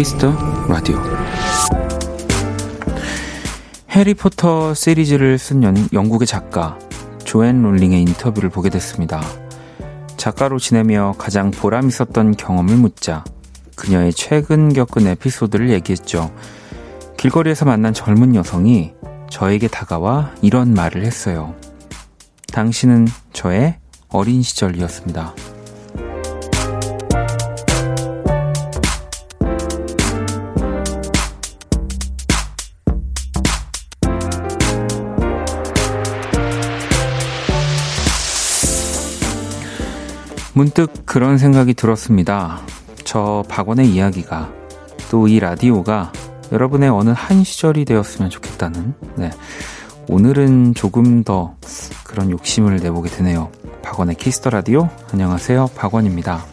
Kiss the Radio 해리포터 시리즈를 쓴 연, 영국의 작가 조앤 롤링의 인터뷰를 보게 됐습니다. 작가로 지내며 가장 보람 있었던 경험을 묻자 그녀는 최근 겪은 에피소드를 얘기했죠. 길거리에서 만난 젊은 여성이 저에게 다가와 이런 말을 했어요. 당신은 저의 어린 시절이었습니다. 문득 그런 생각이 들었습니다. 저 박원의 이야기가 또 이 라디오가 여러분의 어느 한 시절이 되었으면 좋겠다는 네. 오늘은 조금 더 그런 욕심을 내보게 되네요. 박원의 Kiss the Radio 안녕하세요. 박원입니다.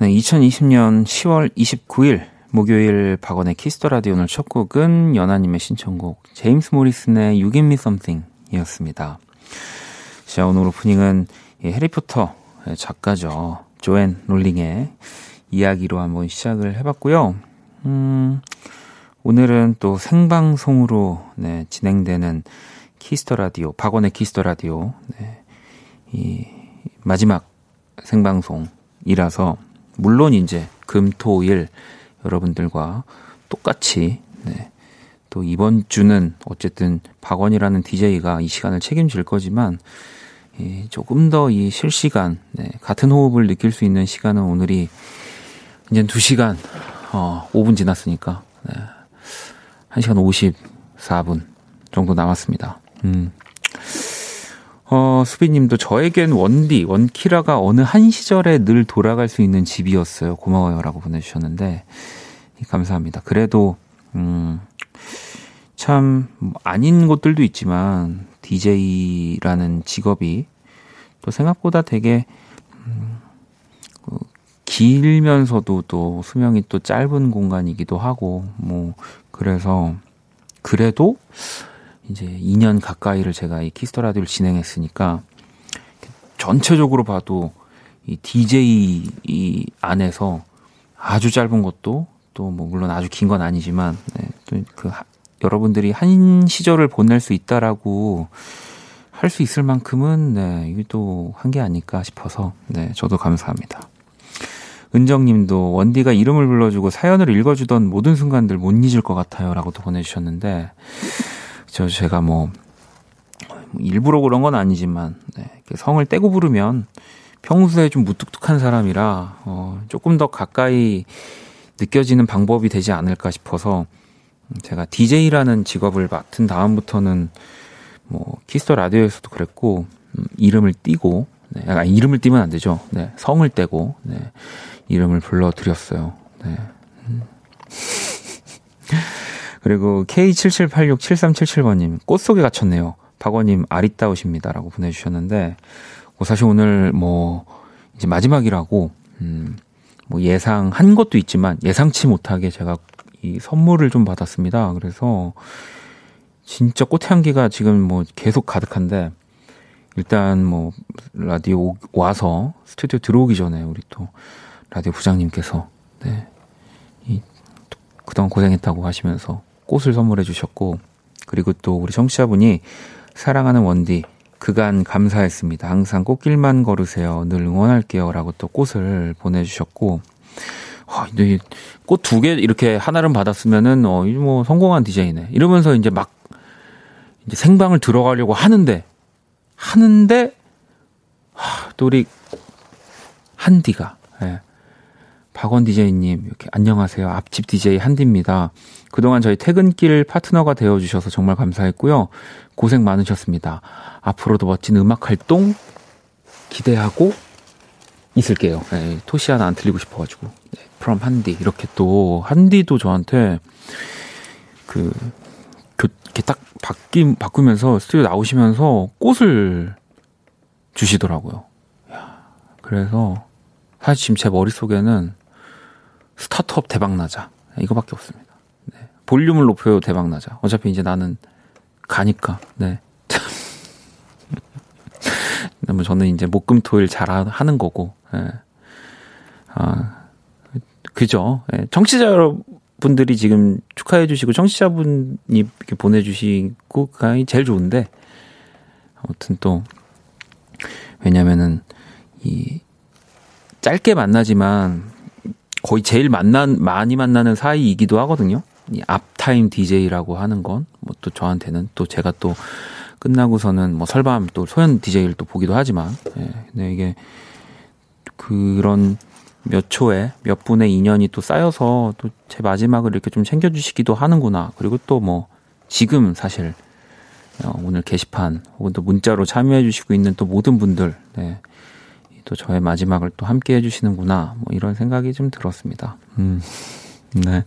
네, 2020년 10월 29일 목요일 박원의 Kiss the Radio 오늘 첫 곡은 연하님의 신청곡 제임스 모리슨의 You Give Me Something 이었습니다. 자, 오늘 오프닝은 해리포터 작가죠. 조앤 롤링의 이야기로 한번 시작을 해봤고요. 음, 오늘은 또 생방송으로 네, 진행되는 Kiss the Radio, 박원의 Kiss the Radio, 네, 이 마지막 생방송이라서 물론 이제 금, 토, 일 여러분들과 똑같이 네. 또 이번 주는 어쨌든 박원이라는 DJ가 이 시간을 책임질 거지만 예, 조금 더 이 실시간 네, 같은 호흡을 느낄 수 있는 시간은 오늘이 이제 2시간 어, 5분 지났으니까 네, 1시간 54분 정도 남았습니다. 음. 어, 수비님도 저에겐 원디, 원키라가 어느 한 시절에 늘 돌아갈 수 있는 집이었어요. 고마워요라고 보내주셨는데 감사합니다. 그래도 음, 참 아닌 곳들도 있지만 DJ라는 직업이 또 생각보다 되게 음, 그 길면서도 또 수명이 또 짧은 공간이기도 하고 뭐 그래서 그래도 이제 2년 가까이를 제가 이 Kiss the Radio를 진행했으니까 전체적으로 봐도 이 DJ 이 안에서 아주 짧은 것도 또 뭐 물론 아주 긴 건 아니지만 네, 또그 여러분들이 한 시절을 보낼 수 있다라고 할 수 있을 만큼은 네, 이게 또 한 게 아닐까 싶어서 네, 저도 감사합니다. 은정님도 원디가 이름을 불러주고 사연을 읽어주던 모든 순간들 못 잊을 것 같아요라고 또 보내주셨는데 저 제가 뭐 일부러 그런 건 아니지만 네, 성을 떼고 부르면 평소에 좀 무뚝뚝한 사람이라 어, 조금 더 가까이 느껴지는 방법이 되지 않을까 싶어서 제가 DJ라는 직업을 맡은 다음부터는 뭐 Kiss the Radio에서도 그랬고 음, 이름을 띠고 네, 아, 이름을 띠면 안 되죠. 네, 성을 떼고 네, 이름을 불러드렸어요. 네. 음. 그리고 K77867377번님, 꽃 속에 갇혔네요. 박원님, 아리따우십니다라고 보내주셨는데, 뭐 사실 오늘 뭐, 이제 마지막이라고, 음, 뭐 예상한 것도 있지만, 예상치 못하게 제가 이 선물을 좀 받았습니다. 그래서, 진짜 꽃 향기가 지금 뭐 계속 가득한데, 일단 뭐, 라디오 와서 스튜디오 들어오기 전에 우리 또, 라디오 부장님께서, 네, 이, 그동안 고생했다고 하시면서 꽃을 선물해 주셨고 그리고 또 우리 청취자분이 사랑하는 원디 그간 감사했습니다. 항상 꽃길만 걸으세요. 늘 응원할게요라고 또 꽃을 보내 주셨고 아, 꽃두 개 이렇게 하나를 받았으면은 어, 뭐 성공한 디자인네 이러면서 이제 막 이제 생방을 들어가려고 하는데 하는데 하, 또 우리 한디가 예. 박원 디제이님 이렇게 안녕하세요. 앞집 디제이 한디입니다. 그동안 저희 퇴근길 파트너가 되어주셔서 정말 감사했고요. 고생 많으셨습니다. 앞으로도 멋진 음악 활동 기대하고 있을게요. 네, 토시 하나 안 틀리고 싶어가지고. 네, 프롬 한디. 이렇게 또, 한디도 저한테 그, 그 이렇게 딱 바뀌, 바꾸면서 스튜디오 나오시면서 꽃을 주시더라고요. 그래서 사실 지금 제 머릿속에는 스타트업 대박나자. 이거밖에 없습니다. 네. 볼륨을 높여요 대박나자. 어차피 이제 나는 가니까. 네. 뭐 저는 이제 목금토일 잘 하는 거고. 네. 아, 그죠. 네. 청취자 여러분들이 지금 축하해 주시고 청취자분이 이렇게 보내주시고 그게 제일 좋은데 아무튼 또 왜냐면은 이 짧게 만나지만 거의 제일 만난 많이 만나는 사이이기도 하거든요. 이 앞타임 DJ라고 하는 건 뭐 또 저한테는 또 제가 또 끝나고서는 뭐 설밤 또 소연 DJ를 또 보기도 하지만 예. 근데 이게 그런 몇 초에 몇 분의 인연이 또 쌓여서 또 제 마지막을 이렇게 좀 챙겨주시기도 하는구나. 그리고 또 뭐 지금 사실 어, 오늘 게시판 혹은 또 문자로 참여해주시고 있는 또 모든 분들 네. 또 저의 마지막을 또 함께 해주시는구나. 뭐 이런 생각이 좀 들었습니다. 음. 네.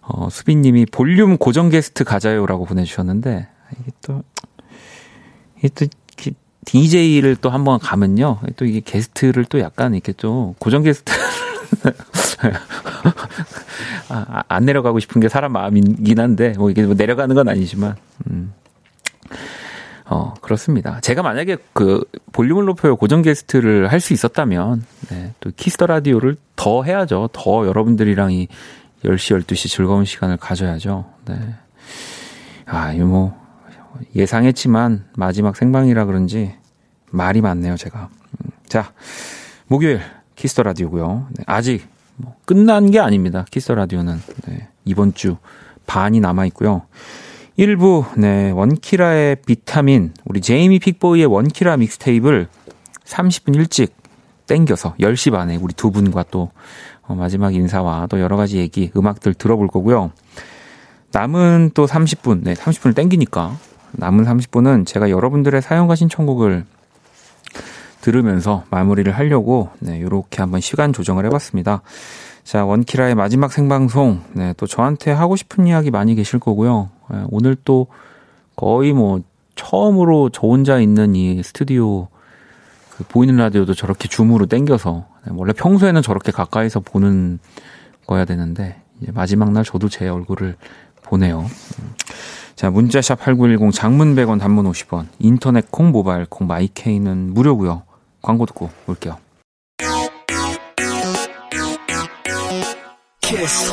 어, 수빈님이 볼륨 고정 게스트 가자요라고 보내주셨는데, 이게 또, 이게 또, DJ를 또 한 번 가면요. 또 이게 게스트를 또 약간 이렇게 좀 고정 게스트. 아, 아, 안 내려가고 싶은 게 사람 마음이긴 한데, 뭐 이게 뭐 내려가는 건 아니지만, 음. 어, 그렇습니다. 제가 만약에 그 볼륨을 높여요 고정 게스트를 할 수 있었다면, 네, 또 Kiss the Radio를 더 해야죠. 더 여러분들이랑 이 10시, 12시 즐거운 시간을 가져야죠. 네. 아, 이거 뭐, 예상했지만 마지막 생방이라 그런지 말이 많네요, 제가. 음, 자, 목요일 Kiss the Radio고요. 네, 아직 뭐 끝난 게 아닙니다. Kiss the Radio는. 네, 이번 주 반이 남아 있고요. 1부, 네, 원키라의 비타민, 우리 제이미 픽보이의 원키라 mixtape를 30분 일찍 땡겨서 10시 반에 우리 두 분과 또 어, 마지막 인사와 또 여러 가지 얘기, 음악들 들어볼 거고요. 남은 또 30분, 네, 30분을 땡기니까 남은 30분은 제가 여러분들의 사연과 신청곡을 들으면서 마무리를 하려고 네, 요렇게 한번 시간 조정을 해 봤습니다. 자, 원키라의 마지막 생방송. 네, 또 저한테 하고 싶은 이야기 많이 계실 거고요. 네, 오늘 또 거의 뭐 처음으로 저 혼자 있는 이 스튜디오 그 보이는 라디오도 저렇게 줌으로 땡겨서 네, 원래 평소에는 저렇게 가까이서 보는 거야 되는데 이제 마지막 날 저도 제 얼굴을 보네요. 자, 문자샵 8910 장문 100원 단문 50원 인터넷 콩 모바일 콩 my K는 무료고요. 광고 듣고 올게요. 키스.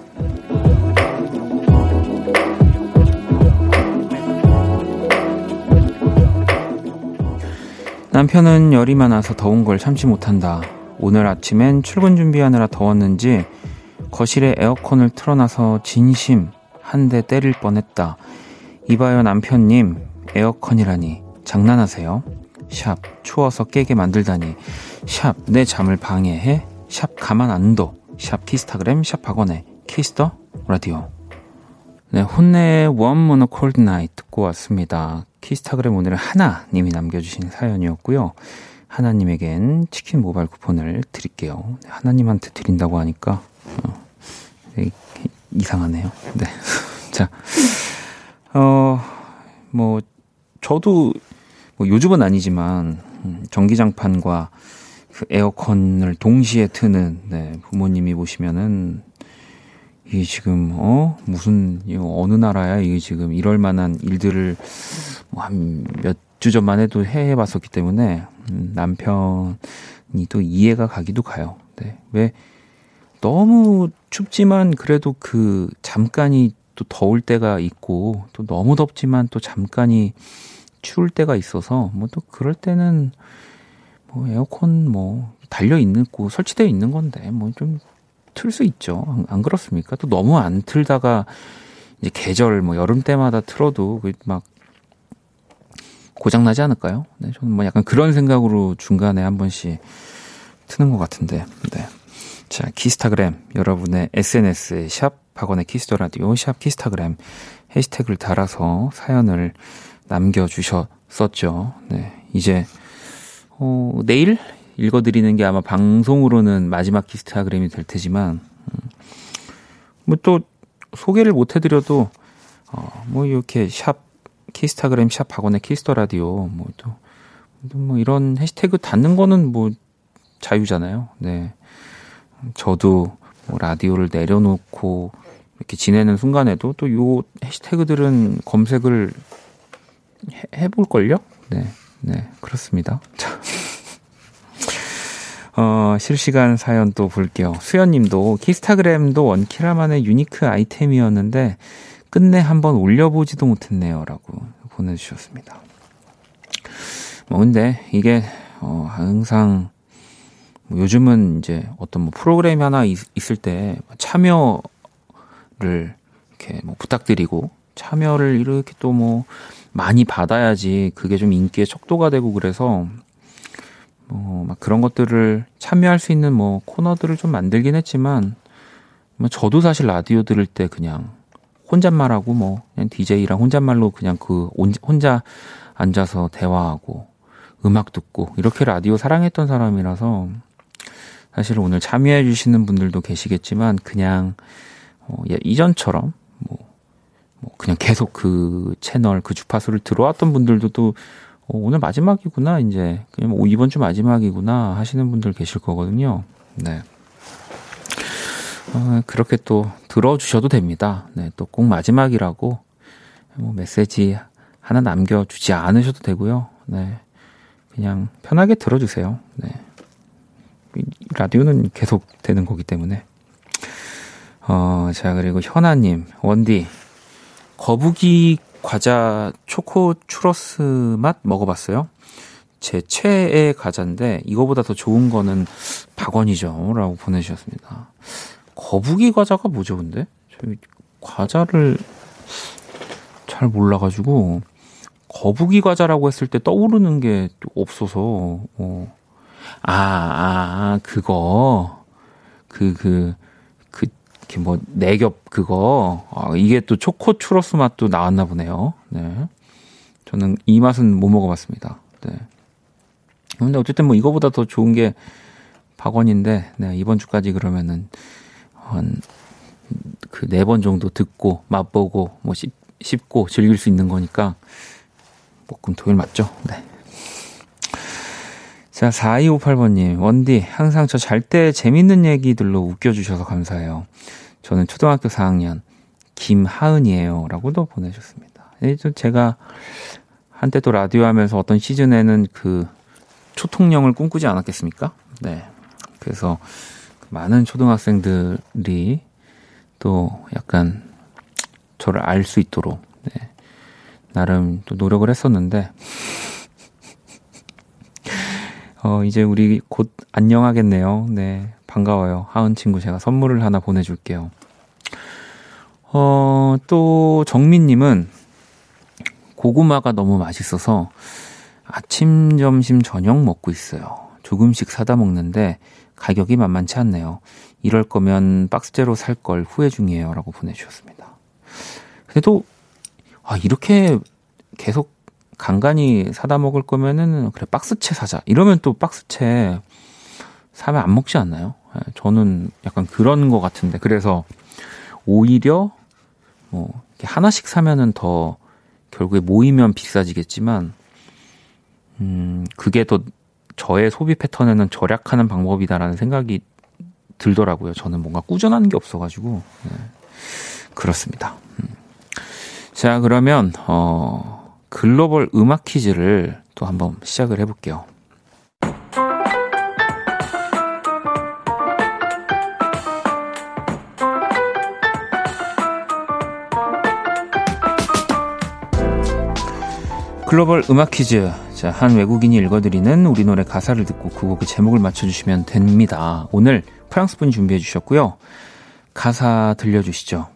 남편은 열이 많아서 더운 걸 참지 못한다. 오늘 아침엔 출근 준비하느라 더웠는지 거실에 에어컨을 틀어놔서 진심 한 대 때릴 뻔했다. 이봐요 남편님 에어컨이라니 장난하세요? 샵 추워서 깨게 만들다니 샵 내 잠을 방해해 샵 가만 안 둬. 샵 키스타그램 샵 박원의 Kiss the Radio 네, 혼네의 Warm on a Cold Night 듣고 왔습니다. 키스타그램 오늘은 하나님이 남겨주신 사연이었고요. 하나님에겐 치킨 모바일 쿠폰을 드릴게요. 네, 하나님한테 드린다고 하니까 어, 이상하네요. 네. 자, 어, 뭐 저도 뭐 요즘은 아니지만 음, 전기장판과 그 에어컨을 동시에 트는 네, 부모님이 보시면은 이게 지금 어 무슨 어느 나라야 이게 지금 이럴 만한 일들을 뭐 한몇 주 전만 해도 해 봤었기 때문에 음, 남편이 또 이해가 가기도 가요. 네. 왜 너무 춥지만 그래도 그 잠깐이 또 더울 때가 있고 또 너무 덥지만 또 잠깐이 추울 때가 있어서 뭐 또 그럴 때는 뭐 에어컨 뭐 달려 있는 고 설치되어 있는 건데 뭐 좀 틀 수 있죠. 안, 안, 그렇습니까? 또 너무 안 틀다가 이제 계절 뭐 여름 때마다 틀어도 그막 고장 나지 않을까요? 네, 저는 뭐 약간 그런 생각으로 중간에 한 번씩 트는 것 같은데. 네. 자, 키스타그램 여러분의 SNS에 샵 박원의 Kiss the Radio 샵 키스타그램 해시태그를 달아서 사연을 남겨 주셨었죠. 네. 이제 어, 내일 읽어드리는 게 아마 방송으로는 마지막 키스타그램이 될 테지만, 음, 뭐또 소개를 못 해드려도, 어, 뭐 이렇게 샵, 키스타그램 샵 박원의 Kiss the Radio, 뭐 또, 뭐 이런 해시태그 다는 거는 뭐 자유잖아요. 네. 저도 뭐 라디오를 내려놓고 이렇게 지내는 순간에도 또 요 해시태그들은 검색을 해, 해볼걸요? 네. 네. 그렇습니다. 자. 어, 실시간 사연 또 볼게요. 수연님도 키스타그램도 원키라만의 유니크 아이템이었는데 끝내 한번 올려보지도 못했네요. 라고 보내주셨습니다. 뭐 근데 이게 어, 항상 뭐 요즘은 이제 어떤 뭐 프로그램이 하나 있, 을때 참여를 이렇게 뭐 부탁드리고 참여를 이렇게 또 뭐 많이 받아야지 그게 좀 인기의 척도가 되고 그래서 뭐, 막 그런 것들을 참여할 수 있는 뭐 코너들을 좀 만들긴 했지만, 뭐 저도 사실 라디오 들을 때 그냥 혼잣말하고 뭐, 그냥 DJ랑 혼잣말로 그냥 그 혼자 앉아서 대화하고 음악 듣고 이렇게 라디오 사랑했던 사람이라서 사실 오늘 참여해 주시는 분들도 계시겠지만 그냥 어, 예, 이전처럼 뭐, 뭐 그냥 계속 그 채널 그 주파수를 들어왔던 분들도 또 어, 오늘 마지막이구나, 이제. 그냥 뭐 이번 주 마지막이구나 하시는 분들 계실 거거든요. 네. 어, 그렇게 또 들어주셔도 됩니다. 네, 또 꼭 마지막이라고 뭐 메시지 하나 남겨주지 않으셔도 되고요. 네. 그냥 편하게 들어주세요. 네. 라디오는 계속 되는 거기 때문에. 어, 자, 그리고 현아님, 원디, 거북이 과자 초코 추러스 맛 먹어봤어요? 제 최애 과자인데 이거보다 더 좋은 거는 박원이죠. 라고 보내주셨습니다. 거북이 과자가 뭐죠, 근데? 저희 과자를 잘 몰라가지고 거북이 과자라고 했을 때 떠오르는 게 없어서 어. 아, 아, 아 그거 그 그, 이렇게 뭐 내겹 그거 아, 이게 또 초코 추러스 맛도 나왔나 보네요. 네. 저는 이 맛은 못 먹어봤습니다. 네. 근데 어쨌든 뭐 이거보다 더 좋은 게 박원인데 네, 이번 주까지 그러면은 한 그 네 번 정도 듣고 맛보고 뭐 씹, 씹고 즐길 수 있는 거니까 볶음 토요일 맞죠? 네. 자, 4258번님, 원디, 항상 저 잘 때 재밌는 얘기들로 웃겨주셔서 감사해요. 저는 초등학교 4학년 김하은이에요. 라고도 보내셨습니다. 제가 한때 또 라디오 하면서 어떤 시즌에는 그 초통령을 꿈꾸지 않았겠습니까? 네. 그래서 많은 초등학생들이 또 약간 저를 알 수 있도록 네. 나름 또 노력을 했었는데 어 이제 우리 곧 안녕하겠네요. 네. 반가워요. 하은 친구 제가 선물을 하나 보내줄게요. 어, 또 정민님은 고구마가 너무 맛있어서 아침, 점심, 저녁 먹고 있어요. 조금씩 사다 먹는데 가격이 만만치 않네요. 이럴 거면 박스째로 살 걸 후회 중이에요. 라고 보내주셨습니다. 그래도, 아, 이렇게 계속 간간히 사다 먹을 거면은, 그래, 박스채 사자. 이러면 또 박스채 사면 안 먹지 않나요? 예, 저는 약간 그런 것 같은데 그래서 오히려 뭐 하나씩 사면은 더 결국에 모이면 비싸지겠지만 음 그게 더 저의 소비 패턴에는 절약하는 방법이다라는 생각이 들더라고요. 저는 뭔가 꾸준한 게 없어가지고 네. 그렇습니다. 음. 자 그러면 어 글로벌 음악 퀴즈를 또 한번 시작을 해볼게요. 글로벌 음악 퀴즈. 자, 한 외국인이 읽어드리는 우리 노래 가사를 듣고 그 곡의 제목을 맞춰주시면 됩니다. 오늘 프랑스 분이 준비해 주셨고요. 가사 들려주시죠.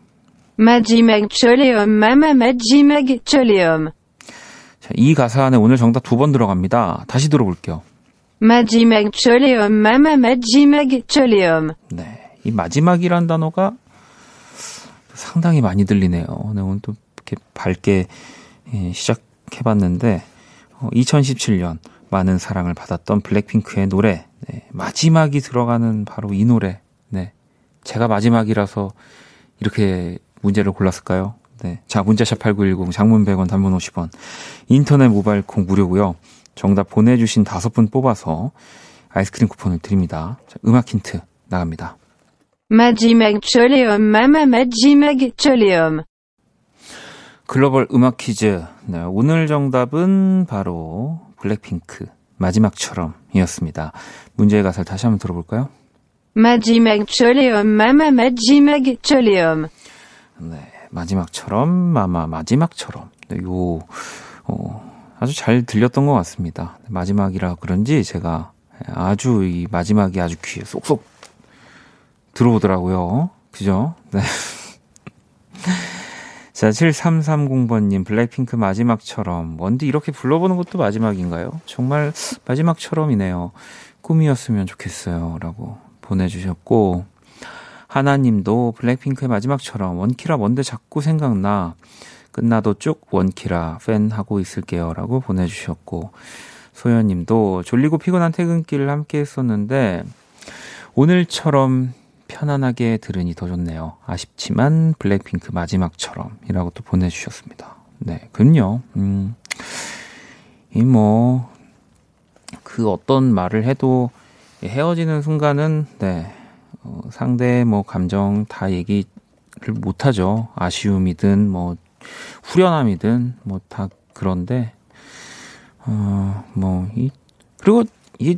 마지막처럼 마마 마지막처럼 자, 이 가사 안에 오늘 정답 두 번 들어갑니다. 다시 들어볼게요. 마지막처럼 마마 마지막처럼. 네, 이 마지막이란 단어가 상당히 많이 들리네요. 네, 오늘 또 이렇게 밝게 예, 시작해봤는데 어, 2017년 많은 사랑을 받았던 블랙핑크의 노래 네, 마지막이 들어가는 바로 이 노래. 네, 제가 마지막이라서 이렇게 문제를 골랐을까요? 네, 자 문자샵 8910 장문 100원 단문 50원 인터넷 모바일 콩 무료고요. 정답 보내주신 다섯 분 뽑아서 아이스크림 쿠폰을 드립니다. 자, 음악 힌트 나갑니다. 마지막처럼 마마 마지막처럼. 글로벌 음악 퀴즈. 네, 오늘 정답은 바로 블랙핑크 마지막처럼이었습니다. 문제의 가사를 다시 한번 들어볼까요? 마지막처럼 마마 마지막처럼. 네, 마지막처럼 마마 마지막처럼. 네, 요 어, 아주 잘 들렸던 것 같습니다. 마지막이라 그런지 제가 아주 이 마지막이 아주 귀에 쏙쏙 들어오더라고요. 그죠? 네. 자, 7330번님, 블랙핑크 마지막처럼. 원디 이렇게 불러보는 것도 마지막인가요? 정말 마지막처럼이네요. 꿈이었으면 좋겠어요. 라고 보내주셨고, 하나님도 블랙핑크의 마지막처럼 원키라 뭔데 자꾸 생각나. 끝나도 쭉 원키라 팬 하고 있을게요. 라고 보내주셨고, 소연님도 졸리고 피곤한 퇴근길을 함께 했었는데, 오늘처럼 편안하게 들으니 더 좋네요. 아쉽지만 블랙핑크 마지막처럼 이라고 또 보내주셨습니다. 네, 그럼요. 음, 이 뭐, 그 어떤 말을 해도 헤어지는 순간은, 네, 어, 상대의 뭐 감정 다 얘기를 못하죠. 아쉬움이든 뭐, 후련함이든 뭐 다 그런데, 어, 뭐, 이, 그리고 이,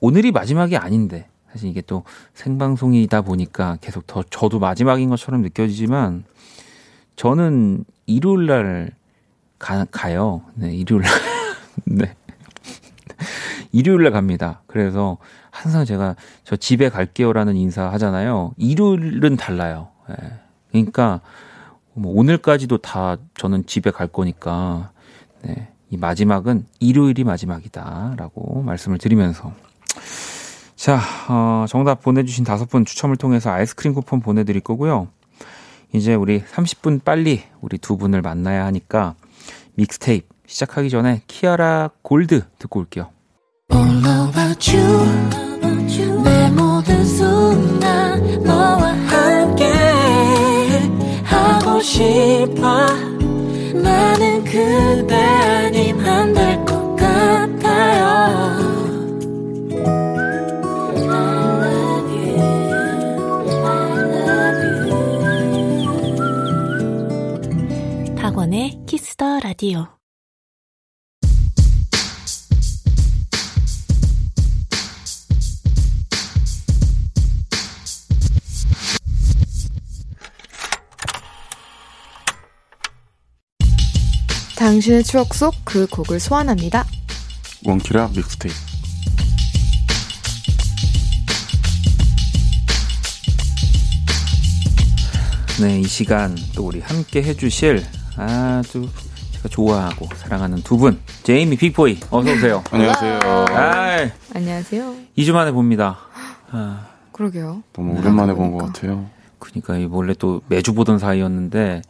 오늘이 마지막이 아닌데, 사실 이게 또 생방송이다 보니까 계속 더 저도 마지막인 것처럼 느껴지지만 저는 일요일 날 가, 가요. 네, 일요일 날. 네. 일요일 날 갑니다. 그래서 항상 제가 저 집에 갈게요라는 인사 하잖아요. 일요일은 달라요. 네. 그러니까 뭐 오늘까지도 다 저는 집에 갈 거니까 네. 이 마지막은 일요일이 마지막이다라고 말씀을 드리면서 자, 어, 정답 보내주신 다섯 분 추첨을 통해서 아이스크림 쿠폰 보내드릴 거고요. 이제 우리 30분 빨리 우리 두 분을 만나야 하니까 믹스테이프 시작하기 전에 키아라 골드 듣고 올게요. 모든 순간 너와 함께 하고 싶어 나는 그대 아님 안 될 것 같아요 박원의 키스더 라디오. 당신의 추억 속 그 곡을 소환합니다. 원키라 믹스테이프. 네, 이 시간 또 우리 함께 해주실 아주 제가 좋아하고 사랑하는 두 분, 제이미 빅보이 어서 오세요. 안녕하세요. 아, 안녕하세요. 2주 만에 봅니다. 아, 그러게요. 너무 오랜만에 본 것 같아요. 그러니까 이 원래 또 매주 보던 사이였는데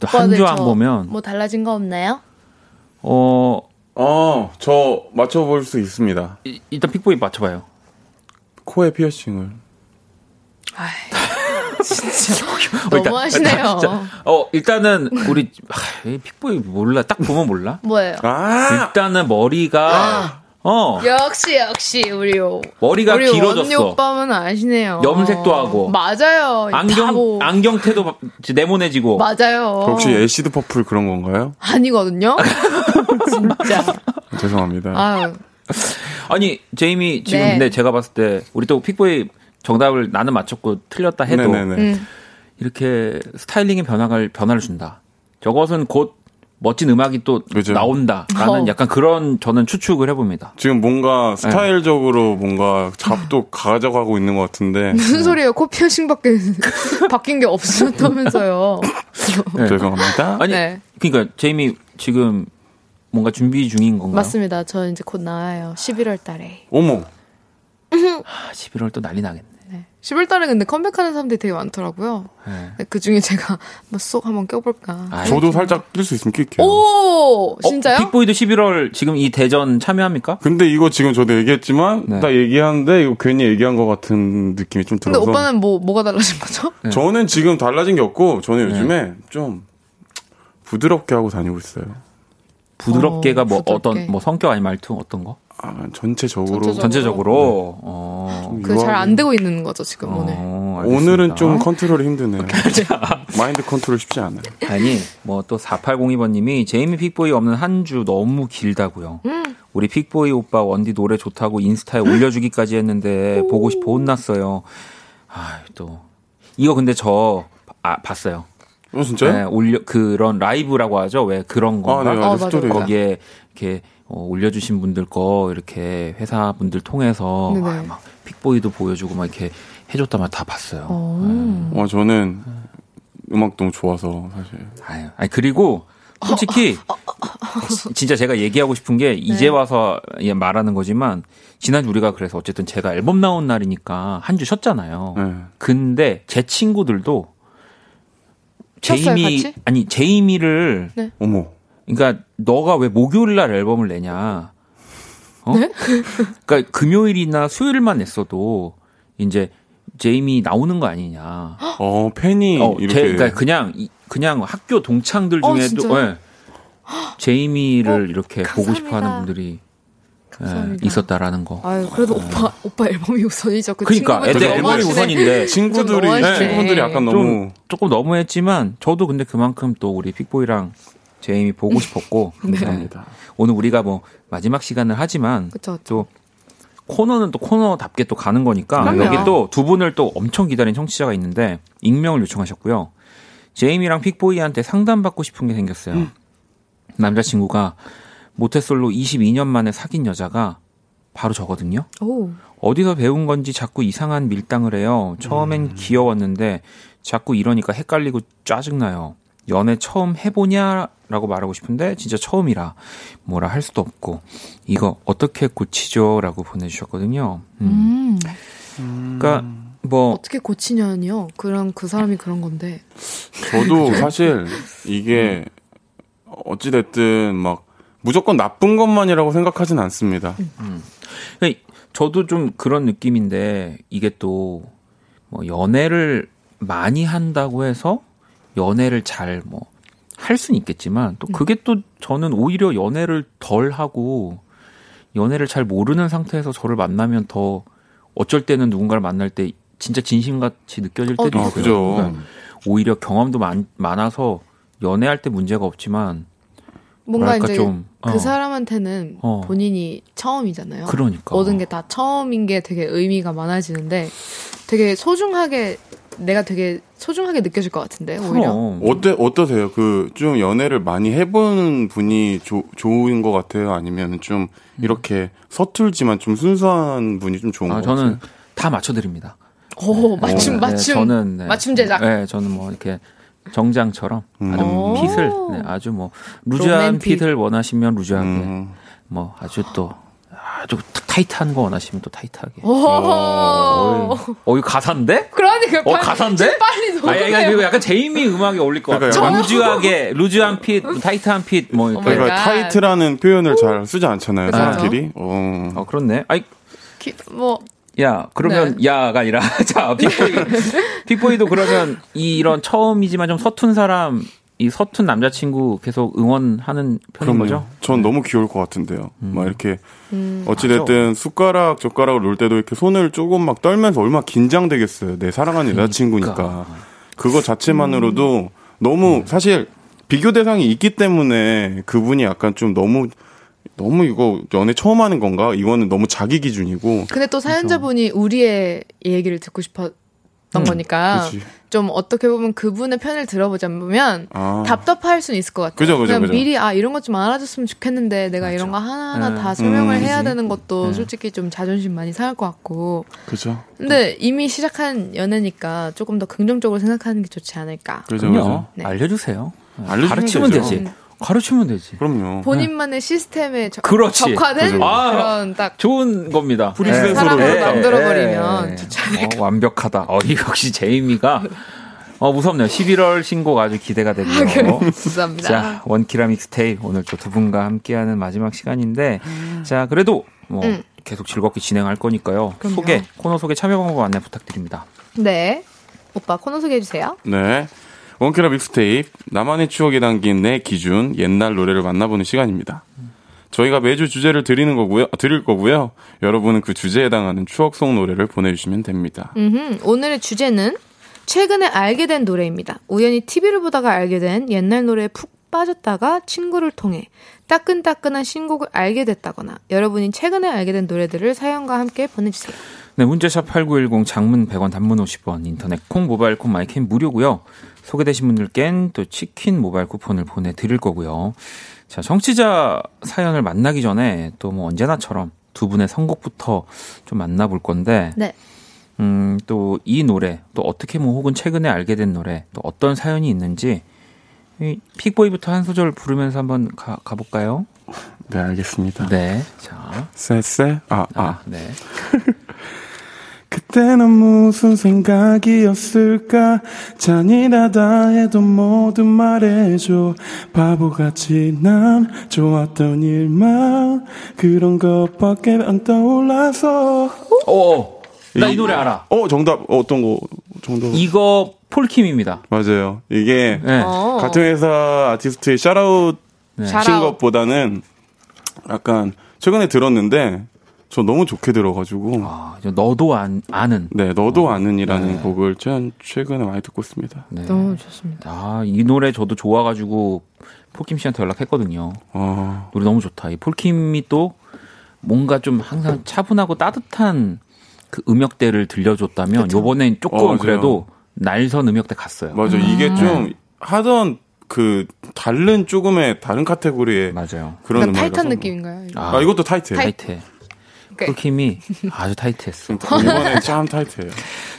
또 한 주안저 보면 뭐 달라진 거 없나요? 어 어, 저 맞춰볼 수 있습니다. 이- 일단 빅보이 맞춰봐요. 코에 피어싱을. 어, 일단- 너무 하시네요. 진짜, 어 일단은 우리 하, 이 픽보이 몰라 딱 보면 몰라. 뭐예요? 아! 일단은 머리가 어 역시 역시 우리 오- 머리가 우리 길어졌어. 오빠는 아시네요. 염색도 하고. 맞아요. 다 안경 뭐- 안경테도 바- 이제 네모내지고. 맞아요. 혹시 ash purple 그런 건가요? 아니거든요. 진짜. 죄송합니다. 아유. 아니 제이미 지금 네. 근데 제가 봤을 때 우리 또 픽보이 정답을 나는 맞췄고 틀렸다 해도 네네네. 음. 이렇게 스타일링의 변화를 변화를 준다. 저것은 곧 멋진 음악이 또 그죠. 나온다라는 어. 약간 그런 저는 추측을 해봅니다. 지금 네. 뭔가 스타일적으로 뭔가 잡도 가져가고 있는 것 같은데. 무슨 소리예요? 코 피어싱밖에 바뀐 게 없었다면서요. 네. 죄송합니다. 아니 네. 그러니까 제이미 지금 뭔가 준비 중인 건가요? 맞습니다. 저 이제 곧 나와요. 11월 달에. 어머. 아, 11월 또 난리 나겠네. 11월 달에 근데 컴백하는 사람들이 되게 많더라고요. 네. 그 중에 제가 뭐쏙 한번 껴볼까. 아, 저도 살짝 낄 수 있으면 낄게요. 오! 진짜요? 어, 빅보이도 11월 지금 이 대전 참여합니까? 근데 이거 지금 저도 얘기했지만 네. 딱 얘기하는데 이거 괜히 얘기한 것 같은 느낌이 좀 근데 들어서 오빠는 뭐, 뭐가 달라진 거죠? 네. 저는 지금 달라진 게 없고 저는 요즘에 좀 부드럽게 하고 다니고 있어요. 부드럽게가 어, 뭐 부드럽게. 어떤 뭐 성격 아니 말투 어떤 거? 아, 전체적으로 전체적으로. 전체적으로. 어. 그게 잘 안 되고 있는 거죠, 지금 오늘. 어, 오늘은 알겠습니다. 좀 컨트롤이 힘드네요. 마인드 컨트롤 쉽지 않아요. 아니 뭐 또 4802번님이 제이미 픽보이 없는 한 주 너무 길다고요. 음. 우리 픽보이 오빠 원디 노래 좋다고 인스타에 올려주기까지 했는데 보고 싶어 혼났어요. 아또 이거 근데 저 아, 봤어요. 어, 진짜요? 네, 올려 그런 라이브라고 하죠. 왜 그런 아, 건가? 네. 스토리. 거기에 이렇게 어, 올려주신 분들 거 이렇게 회사 분들 통해서 네네. 아, 막 픽보이도 보여주고 막 이렇게 해줬다만 다 봤어요. 어. 어, 저는 음악 너무 좋아서 사실. 아유, 아니 그리고 솔직히 진짜 제가 얘기하고 싶은 게 이제 와서 예, 말하는 거지만 지난주 우리가 그래서 어쨌든 제가 앨범 나온 날이니까 한 주 쉬었잖아요. 네. 근데 제 친구들도 제이미 같이? 아니 제이미를 어머. 그러니까 너가 왜 목요일 날 앨범을 내냐? 어? 그러니까 금요일이나 수요일만 냈어도 이제 제이미 나오는 거 아니냐? 어, 팬이 어, 이렇게. 제, 그러니까 그냥 이- 그냥 학교 동창들 어, 중에도 진짜요? 예, 제이미를 이렇게 보고 감사합니다. 싶어하는 분들이 예. 있었다라는 거. 아유, 그래도 오빠, 오빠 앨범이 우선이죠. 그 그러니까 애들 앨범이. 우선인데 친구들이, 좀 너무하시네. 친구분들이 약간 너무. 좀 조금 너무했지만 저도 근데 그만큼 또 우리 픽보이랑 제이미 보고 싶었고 네. 감사합니다. 오늘 우리가 뭐 마지막 시간을 하지만 그쵸, 그쵸. 또 코너는 또 코너답게 또 가는 거니까 그럼요. 여기 또 두 분을 또 엄청 기다린 청취자가 있는데 익명을 요청하셨고요. 제이미랑 픽보이한테 상담받고 싶은 게 생겼어요. 남자친구가 모태솔로 22년 만에 사귄 여자가 바로 저거든요. 오. 어디서 배운 건지 자꾸 이상한 밀당을 해요. 처음엔 귀여웠는데 자꾸 이러니까 헷갈리고 짜증나요. 연애 처음 해보냐라고 말하고 싶은데 진짜 처음이라 뭐라 할 수도 없고 이거 어떻게 고치죠?라고 보내주셨거든요. 음. 음. 그러니까 뭐 어떻게 고치냐니요? 그럼 그 사람이 그런 건데. 저도 사실 이게 어찌 됐든 막 무조건 나쁜 것만이라고 생각하진 않습니다. 그러니까 저도 좀 그런 느낌인데 이게 또 뭐 연애를 많이 한다고 해서 연애를 잘 뭐 할 수는 있겠지만 또 그게 또 저는 오히려 연애를 덜 하고 연애를 잘 모르는 상태에서 저를 만나면 더 어쩔 때는 누군가를 만날 때 진짜 진심같이 느껴질 때도 어, 있어요. 아, 그죠. 그러니까 오히려 경험도 많, 많아서 연애할 때 문제가 없지만 뭔가 이제 좀, 그 어. 사람한테는 어. 본인이 처음이잖아요. 그러니까 모든 게 다 처음인 게 되게 의미가 많아지는데 되게 소중하게 내가 되게 소중하게 느껴질 것 같은데 오히려. 그럼 어때 어떠세요? 그 좀 연애를 많이 해본 분이 조, 좋은 것 같아요? 아니면 좀 이렇게 서툴지만 좀 순수한 분이 좀 좋은 아, 것 저는 같아요? 다 맞춰드립니다. 오 맞춤 네, 맞춤 저는 네. 맞춤 제작. 네, 저는 뭐 이렇게 정장처럼 아주 음. 핏을 오. 네, 아주 뭐 루즈한 로맨틱. 핏을 원하시면 루즈하게 음. 뭐 아주 또 아주 타이트한 거 원하시면 또 타이트하게. 오. 어, 어, 이거 가사인데? 그러니까 어, 가사인데? 빨리 아니, 아니, 녹음해요. 이거 약간 제이미 음악에 어울릴 것 같아요. 그러니까 루즈하게, 루즈한 핏, 타이트한 핏, 뭐, 이렇게. 그러니까 갓. 타이트라는 표현을 잘 쓰지 않잖아요. 사람끼리. 어. 어, 그렇네. 아이, 기- 뭐 야, 그러면 네. 야가 아니라 자, 픽보이. 픽보이도 그러면 이 이런 처음이지만 좀 서툰 사람, 이 서툰 남자친구 계속 응원하는 편인 그럼요. 거죠? 전 너무 귀여울 것 같은데요. 막 이렇게 음. 어찌됐든 숟가락 젓가락을 놓을 때도 이렇게 손을 조금 막 떨면서 얼마나 긴장되겠어요. 내 사랑하는 여자친구니까. 그러니까. 그거 자체만으로도 음. 너무 사실 비교 대상이 있기 때문에 그분이 약간 좀 너무 너무 이거 연애 처음 하는 건가? 이거는 너무 자기 기준이고. 근데 또 사연자분이 우리의 얘기를 듣고 싶 었던 거니까 그치. 좀 어떻게 보면 그분의 편을 들어보자면 아. 답답할 수는 있을 것 같아요. 그죠, 그죠, 그냥 그죠. 미리 아 이런 것 좀 알아줬으면 좋겠는데 내가 이런 거 하나하나 네. 다 설명을 음, 해야 그지. 되는 것도 네. 솔직히 좀 자존심 많이 상할 것 같고. 그죠? 근데 이미 시작한 연애니까 조금 더 긍정적으로 생각하는 게 좋지 않을까. 그죠. 그죠. 네. 알려주세요. 알려주면 가르치면 되죠. 되지. 가르치면 되지. 그럼요. 본인만의 시스템에 적, 그렇지. 적화된 그죠. 아. 그런 딱 좋은 겁니다. 프리셋으로 사람으로 네. 만들어버리면 어, 완벽하다. 어, 이 역시 제이미가 어, 무섭네요. 11월 신곡 아주 기대가 되고요. 감사합니다. 자, 원키라 믹스테이프 오늘 또 두 분과 함께하는 마지막 시간인데, 자, 그래도 뭐 음. 계속 즐겁게 진행할 거니까요. 그럼요. 소개, 코너 소개 참여 방법 안내 부탁드립니다. 네. 오빠 코너 소개해 주세요. 네. 원키라 믹스테이프 나만의 추억이 담긴 내 기준 옛날 노래를 만나보는 시간입니다. 저희가 매주 주제를 드리는 거고요. 드릴 거고요. 여러분은 그 주제에 해당하는 추억 속 노래를 보내주시면 됩니다. 음흠. 오늘의 주제는 최근에 알게 된 노래입니다. 우연히 TV를 보다가 알게 된 옛날 노래에 푹 빠졌다가 친구를 통해 따끈따끈한 신곡을 알게 됐다거나 여러분이 최근에 알게 된 노래들을 사연과 함께 보내주세요. 네, 문자샵 8910 장문 100원 단문 50원 인터넷 콩 모바일 콩 마이캠 무료고요. 소개되신 분들께는 또 치킨 모바일 쿠폰을 보내드릴 거고요. 자, 정치자 사연을 만나기 전에 또 뭐 언제나처럼 두 분의 선곡부터 좀 만나볼 건데 네. 음, 또 이 노래, 또 어떻게 뭐 혹은 최근에 알게 된 노래, 또 어떤 사연이 있는지 이 픽보이부터 한 소절 부르면서 한번 가, 가볼까요? 네, 알겠습니다. 네. 자. 쎄쎄. 아, 아. 아, 네. 그때는 무슨 생각이었을까 잔인하다 해도 뭐든 말해줘 바보같이 난 좋았던 일만 그런 것밖에 안 떠올라서 오! 나이 노래 알아. 어 정답 어떤 거 정답 이거 폴킴입니다. 맞아요 이게 네. 어. 같은 회사 아티스트의 샤라웃 네. 샤라웃. 것보다는 약간 최근에 들었는데 저 너무 좋게 들어가지고 아, 저 너도 안, 아는. 네 너도 아는이라는 네. 곡을 최 최근에 많이 듣고 있습니다 네. 너무 좋습니다. 아, 이 노래 저도 좋아가지고 폴킴 씨한테 연락했거든요. 어, 노래 너무 좋다. 이 폴킴이 또 뭔가 좀 항상 차분하고 따뜻한 그 음역대를 들려줬다면 요번엔 조금 어. 그래도 날선 음역대 갔어요. 맞아 이게 좀 하던 그 다른 조금의 다른 카테고리의 맞아요. 그런 음악이라서 타이트한 느낌인가요? 이거? 아, 이것도 타이트해요 타이- 타이트 해. 오케이. 폴킴이 아주 타이트했어. 이번에 참 타이트해요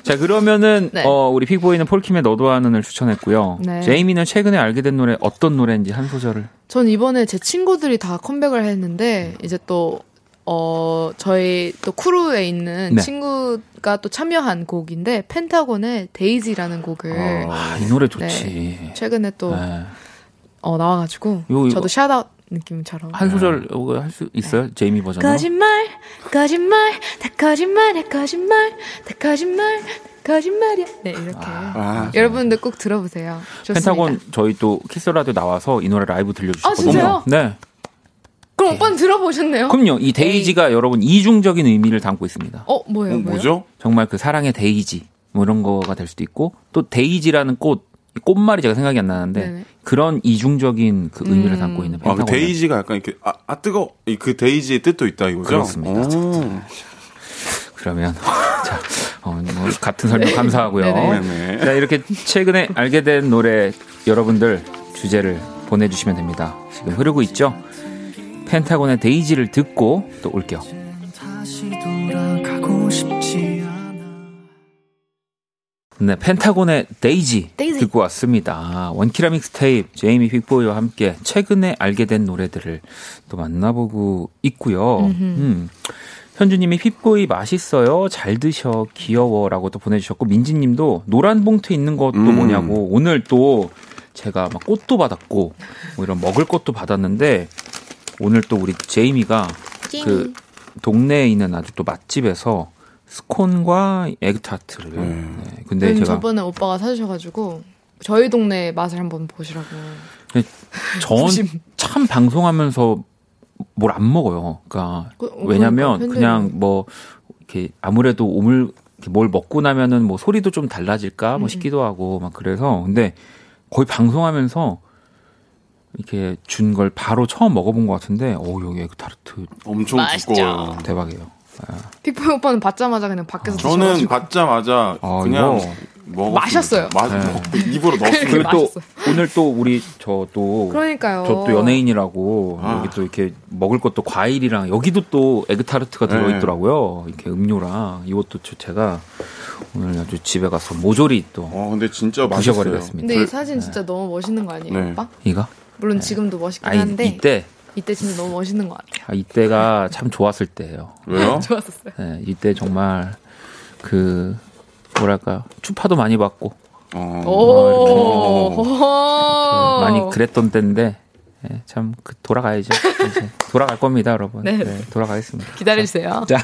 자, 그러면은, 네. 어, 우리 픽보이는 폴킴의 너도 아는을 추천했고요. 네. 제이미는 최근에 알게 된 노래 어떤 노래인지 한 소절을. 전 이번에 제 친구들이 다 컴백을 했는데 이제 또 어, 저희 또 크루에 있는 네. 친구가 또 참여한 곡인데 펜타곤의 Daisy라는 곡을 아, 이 노래 좋지. 최근에 또 네. 어, 나와가지고 이거- 저도 shout 느낌처럼 한 소절 할 수 있어요? 제이미 버전으로? 거짓말 거짓말 다 거짓말이야 거짓말 다 거짓말 다 거짓말이야 네 이렇게 아, 여러분들 꼭 들어보세요 좋습니다 펜타곤 저희 또 Kiss Radio 나와서 이 노래 라이브 들려주셨거든요. 아, 진짜요? 네. 그럼 오빠는 들어보셨네요? 그럼요. 이 데이지가 여러분 이중적인 의미를 담고 있습니다. 어 뭐예요 어, 뭐예요? 뭐죠? 정말 그 사랑의 데이지 뭐 이런 거가 될 수도 있고 또 데이지라는 꽃 꽃말이 제가 생각이 안 나는데 네네. 그런 이중적인 그 의미를 음. 담고 있는 아, 펜타곤. 그 데이지가 약간 이렇게 아, 아 뜨거 이그 데이지의 뜻도 있다 이거죠? 그렇습니다. 오. 그러면 자, 어, 뭐 같은 설명 감사하고요. 네네. 네네. 자, 이렇게 최근에 알게 된 노래 여러분들 주제를 보내주시면 됩니다. 지금 흐르고 있죠? 펜타곤의 데이지를 듣고 또 올게요. 네, 펜타곤의 데이지, 데이지. 듣고 왔습니다. 원키라 믹스 테이프 제이미 픽보이와 함께 최근에 알게 된 노래들을 또 만나보고 있고요. 음. 현주님이 픽보이 맛있어요, 잘 드셔, 귀여워라고 또 보내주셨고 민지님도 노란 봉투 있는 것도 음. 뭐냐고 오늘 또 제가 막 꽃도 받았고 뭐 이런 먹을 것도 받았는데 오늘 또 우리 제이미가 그 동네에 있는 아주 또 맛집에서 스콘과 에그타르트를. 음. 네. 근데 음, 제가 저번에 오빠가 사주셔가지고 저희 동네 맛을 한번 보시라고. 전 참 방송하면서 뭘 안 먹어요. 그러니까 그- 어, 왜냐면 그러니까 그냥 뭐 이렇게 아무래도 오물 이렇게 뭘 먹고 나면은 뭐 소리도 좀 달라질까 음, 뭐 싶기도 하고 막 그래서 근데 거의 방송하면서 이렇게 준 걸 바로 처음 먹어본 것 같은데 오 여기 에그 타르트 엄청 두꺼워요. 대박이에요. 빅보이 오빠는 받자마자 그냥 밖에서 저는 드셔가지고. 받자마자 아, 그냥 이거 먹었습니다. 마셨어요. 마, 네. 먹- 입으로 넣었습니다. 그리고 또. 오늘 또 우리 저 또 그러니까요. 저 또 연예인이라고 아. 여기 또 이렇게 먹을 것도 과일이랑 여기도 또 에그타르트가 네. 들어있더라고요. 이렇게 음료랑 이것도 저- 제가 오늘 아주 집에 가서 모조리 또 어, 근데 진짜 맛있어요. 부셔버리겠습니다. 근데 이 사진 진짜 너무 멋있는 거 아니에요, 네. 오빠? 이거? 물론 지금도 멋있긴 아니 한데 이때 이때 진짜 너무 멋있는 것 같아요. 아, 이때가 참 좋았을 때예요. 왜요? 좋았었어요. 네, 이때 정말 그 뭐랄까 추파도 많이 받고 어. 오, 네, 많이 그랬던 때인데 예, 참 그, 돌아가야죠. 이제 돌아갈 겁니다, 여러분. 네. 네, 돌아가겠습니다. 기다리세요. 자,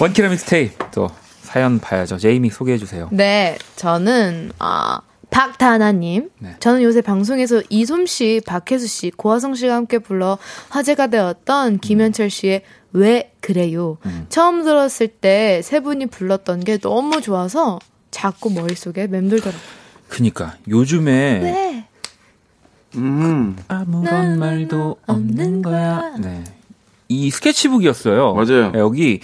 원키라 믹스테이프 또 사연 봐야죠. 제이미 소개해 주세요. 네, 저는 아 박다나님. 네. 저는 요새 방송에서 이솜 씨, 박혜수 씨, 고화성 씨가 함께 불러 화제가 되었던 김현철 씨의 왜 그래요. 음. 처음 들었을 때 세 분이 불렀던 게 너무 좋아서 자꾸 머릿속에 맴돌더라고요. 그니까 요즘에 네. 음. 아무런 말도 없는 거야. 네. 이 스케치북이었어요. 맞아요. 네, 여기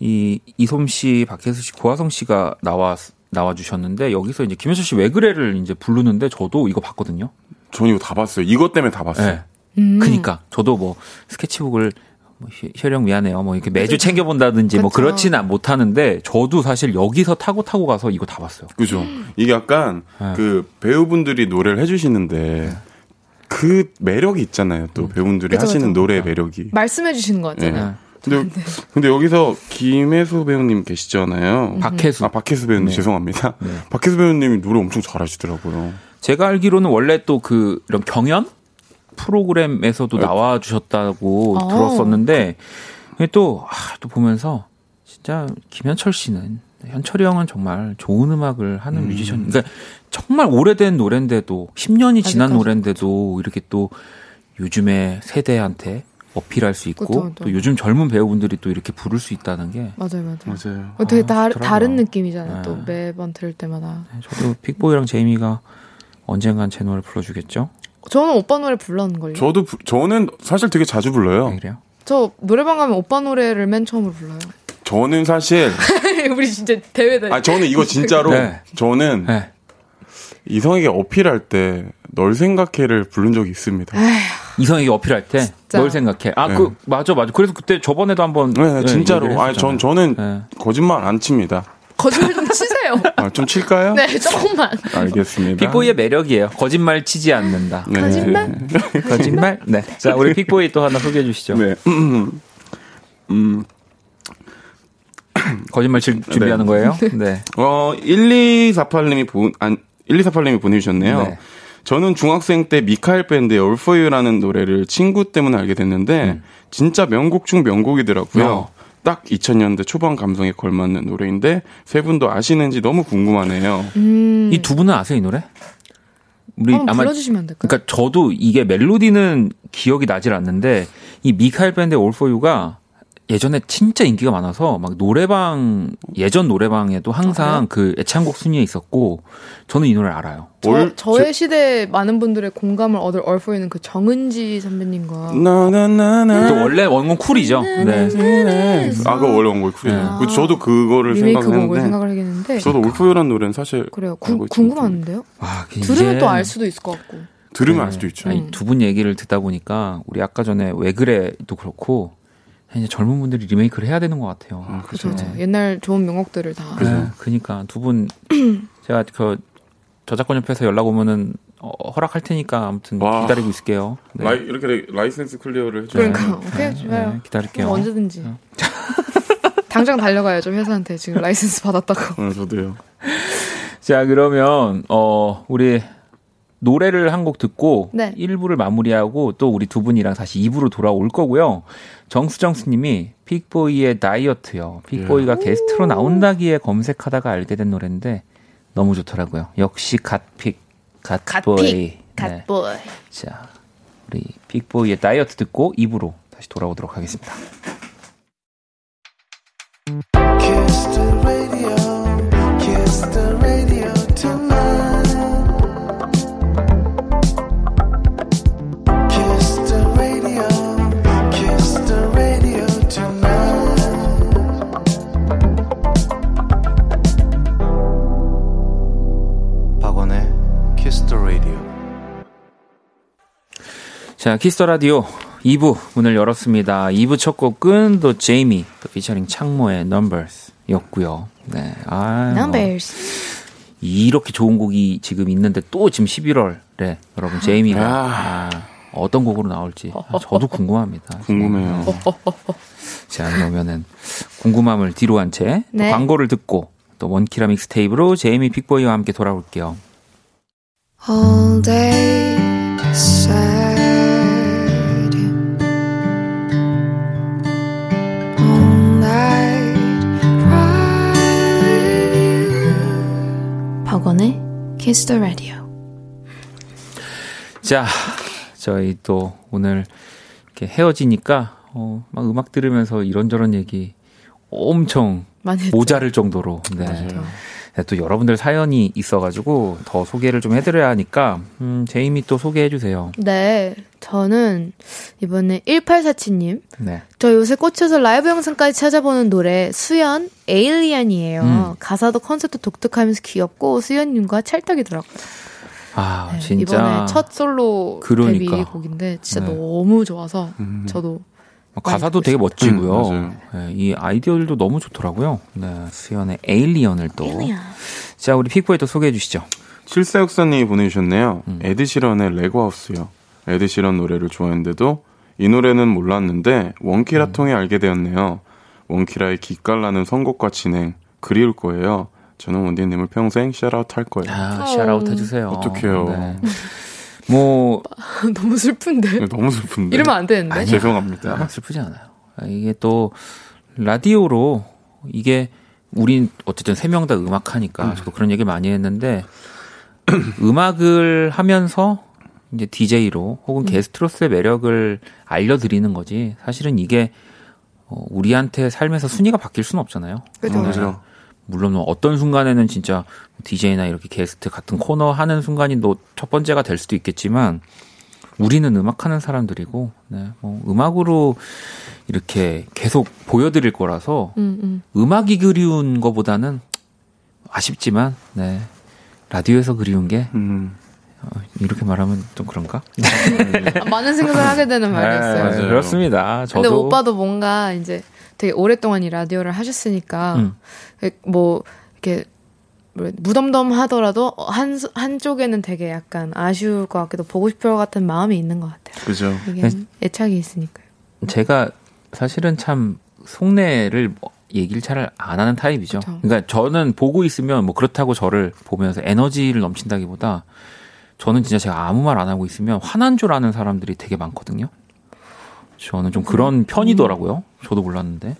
이 이솜 씨, 박혜수 씨, 고화성 씨가 나와 나와 주셨는데 여기서 이제 김현철 씨 왜 그래를 이제 부르는데 저도 이거 봤거든요. 전 이거 다 봤어요. 이것 때문에 다 봤어요. 네. 그니까 저도 뭐 스케치북을 뭐 혈- 혈영 미안해요. 뭐 이렇게 매주 챙겨 본다든지 뭐 그쵸. 그렇지는 못 하는데 저도 사실 여기서 타고 타고 가서 이거 다 봤어요. 그죠. 이게 약간 네. 그 배우분들이 노래를 해주시는데 그 매력이 있잖아요. 또 배우분들이 그쵸, 하시는 그쵸. 노래의 매력이. 말씀해 주시는 것 예. 같잖아요. 근데, 근데 여기서 김혜수 배우님 계시잖아요. 박혜수. 아, 박혜수 배우님 네. 죄송합니다. 박혜수 배우님이 노래 엄청 잘하시더라고요. 제가 알기로는 원래 또 그 이런 경연 프로그램에서도 네. 나와 주셨다고 아. 들었었는데 근데 또, 아, 또 보면서 진짜 김현철 씨는 현철이 형은 정말 좋은 음악을 하는 뮤지션. 그러니까 정말 오래된 노래인데도 10년이 지난. 노래인데도 이렇게 또 요즘의 세대한테 어필할 수 있고 그쵸, 또. 또 요즘 젊은 배우분들이 또 이렇게 부를 수 있다는 게 맞아요, 맞아요. 맞아요. 어, 되게 아, 다. 다른 느낌이잖아요. 또 네. 매번 들을 때마다. 저도 픽보이랑 제이미가 언젠간 제 노래 불러주겠죠? 저는 오빠 노래 불렀는 걸요. 저, 저도, 부- 저는 사실 되게 자주 불러요. 왜 그래요? 노래방 가면 오빠 노래를 맨 처음으로 불러요. 저는 사실, 우리 진짜 대회 다. 아, 저는 이거 진짜로, 네. 저는 네. 이성에게 어필할 때 널 생각해를 부른 적이 있습니다. 이성에게 어필할 때 뭘 생각해? 아, 네. 그 맞아, 맞아. 그래서 그때 저번에도 한번 네, 네, 진짜로. 아, 전. 저는 네. 거짓말 안 칩니다. 거짓말 좀 치세요. 아, 좀 칠까요? 네, 조금만. 알겠습니다. 픽보이의 매력이에요. 거짓말 치지 않는다. 네. 거짓말? 거짓말? 네. 자, 우리 픽보이 또 하나 소개해 주시죠. 네. 음, 거짓말 칠 준비하는 거예요? 네. 어, 1248님이 보, 안, 1248님이 보내주셨네요. 네. 저는 중학생 때 미카엘 밴드의 All For You라는 노래를 친구 때문에 알게 됐는데, 진짜 명곡 중 명곡이더라고요. 어. 딱 2000년대 초반 감성에 걸맞는 노래인데, 세 분도 아시는지 너무 궁금하네요. 음. 이두 분은 아세요, 이 노래? 우리 아마 불러주시면 안 될까요? 그러니까 저도 이게 멜로디는 기억이 나질 않는데 이 미카엘 밴드의 All For You가 예전에 진짜 인기가 많아서 막 노래방 예전 노래방에도 항상 그 애창곡 순위에 있었고 저는 이 노래를 알아요. 저, 올- 저의 시대에 많은 분들의 공감을 얻을 얼포이는 그 정은지 선배님과 나나나나. 또 원래 원곡 쿨이죠. 네. 아, 그거 원래 원곡이 쿨이에요. 네. 그 저도 그거를 생각했는데, 생각을 하겠는데 저도 You라는 노래는 사실 그래요. 구. 궁금한데요? 와, 들으면 또 알 수도 있을 것 같고. 들으면 알 수도 있죠. 네. 두분 얘기를 듣다 보니까 우리 아까 전에 왜 그래도 그렇고 이제 젊은 분들이 리메이크를 해야 되는 것 같아요. 아, 그죠. 그죠. 옛날 좋은 명곡들을 다. 네, 그니까 두 분 제가 그 저작권 협회에서 연락 오면은 어, 허락할 테니까 아무튼 와. 기다리고 있을게요. 네. 라이, 이렇게 라이센스 clear를 해줘요. 그러니까 오케이 네, 좋아요. 네, 기다릴게요. 언제든지. 당장 달려가야죠 회사한테 지금 라이센스 받았다고. 어, 저도요. 자 그러면 어 우리 노래를 한 곡 듣고 네. 1부를 마무리하고 또 우리 두 분이랑 다시 2부로 돌아올 거고요. 정수정수님이 픽보이의 다이어트요. 픽보이가 게스트로 나온다기에 검색하다가 알게 된 노래인데 너무 좋더라고요. 역시 갓픽, 갓보이. 네. 갓보이. 자, 우리 픽보이의 다이어트 듣고 2부로 다시 돌아오도록 하겠습니다. 자, Kiss the Radio 2부 문을 열었습니다. 2부 첫 곡은 또 제이미, 또 피처링 창모의 Numbers 였고요. 네. 아, 뭐 Numbers. 이렇게 좋은 곡이 지금 있는데 또 지금 11월에 여러분 제이미가 아. 아, 어떤 곡으로 나올지 아, 저도 궁금합니다. 궁금해요. 자, 그러면은 궁금함을 뒤로 한채 네. 광고를 듣고 또 원키라 mixtape로 제이미 픽보이와 함께 돌아올게요. all day sad Kiss the Radio. 자, 저희 또 오늘 이렇게 헤어지니까 어, 막 음악 들으면서 이런저런 얘기 엄청. 모자랄 정도로 네. 네, 또 여러분들 사연이 있어가지고 더 소개를 좀 해드려야 하니까 음, 제이미 또 소개해 주세요. 네, 저는 이번에 1847님. 네. 저 요새 꽂혀서 라이브 영상까지 찾아보는 노래 수현 Alien이에요. 음. 가사도 컨셉도 독특하면서 귀엽고 수현님과 찰떡이더라고요. 아 네, 진짜 이번에 첫 솔로 그러니까. 데뷔 곡인데 진짜 네. 너무 좋아서 음. 저도 뭐 가사도 많이 되게 멋지고요. 음, 맞아요. 네, 이 아이디어들도 너무 좋더라고요. 네, 수현의 Alien을 또. Alien. 자, 우리 픽보이 또 소개해 주시죠. 7464님이 보내주셨네요. 음. 에드시런의 Lego House요. 에드시런 노래를 좋아했는데도 이 노래는 몰랐는데 원키라 통해 알게 되었네요. 원키라의 기깔나는 선곡과 진행 그리울 거예요. 저는 원디님을 평생 샤라웃 할 거예요. 아, 샤라웃 해주세요. 어떡해요. 네. 뭐, 너무 슬픈데. 너무 슬픈데. 이러면 안 되는데. 아니야. 죄송합니다. 아, 슬프지 않아요. 아, 이게 또, 라디오로, 이게, 우린 어쨌든 세 명 다 음악하니까, 저도 그런 얘기 많이 했는데, 음악을 하면서, 이제 DJ로, 혹은 게스트로서의 매력을 알려드리는 거지, 사실은 이게, 어, 우리한테 삶에서 순위가 바뀔 수는 없잖아요. 그죠. 네. 물론 뭐 어떤 순간에는 진짜 DJ나 이렇게 게스트 같은 코너 하는 순간이 또첫 번째가 될 수도 있겠지만 우리는 음악하는 사람들이고 네, 뭐 음악으로 이렇게 계속 보여드릴 거라서 음, 음. 음악이 그리운 거보다는 아쉽지만 네 라디오에서 그리운 게 음. 어, 이렇게 말하면 좀 그런가? 아, 많은 생각을 하게 되는 말이었어요. 네. 그렇습니다. 저도 근데 오빠도 뭔가 이제 되게 오랫동안 이 라디오를 하셨으니까 음. 뭐 이렇게 뭐 무덤덤하더라도 한 한쪽에는 되게 약간 아쉬울 것 같기도 보고 싶을 것 같은 마음이 있는 것 같아요. 그죠. 이게 네. 애착이 있으니까요. 제가 사실은 참 속내를 뭐 얘기를 잘 안 하는 타입이죠. 그쵸. 그러니까 저는 보고 있으면 뭐 그렇다고 저를 보면서 에너지를 넘친다기보다 저는 진짜 제가 아무 말 안 하고 있으면 화난 줄 아는 사람들이 되게 많거든요. 저는 좀 그런 편이더라고요. 저도 몰랐는데.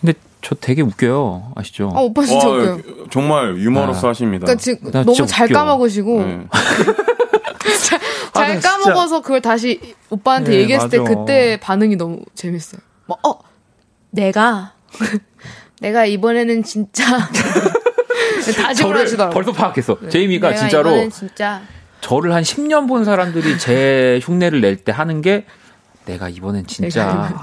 근데 저 되게 웃겨요. 아시죠? 아 오빠 진짜 와, 웃겨요. 정말 유머러스 아. 하십니다. 그러니까 지금 나 너무 잘 웃겨. 까먹으시고 네. 잘 아, 나 진짜. 까먹어서 그걸 다시 오빠한테 네, 얘기했을 때 맞아. 그때 반응이 너무 재밌어요. 뭐, 어, 내가, 내가 이번에는 진짜. 다짐을 하시더라고요. 벌써 파악했어. 네. 제이미가 내가 진짜로 이번엔 진짜. 저를 한 10년 본 사람들이 제 흉내를 낼 때 하는 게 내가 이번엔 진짜 내가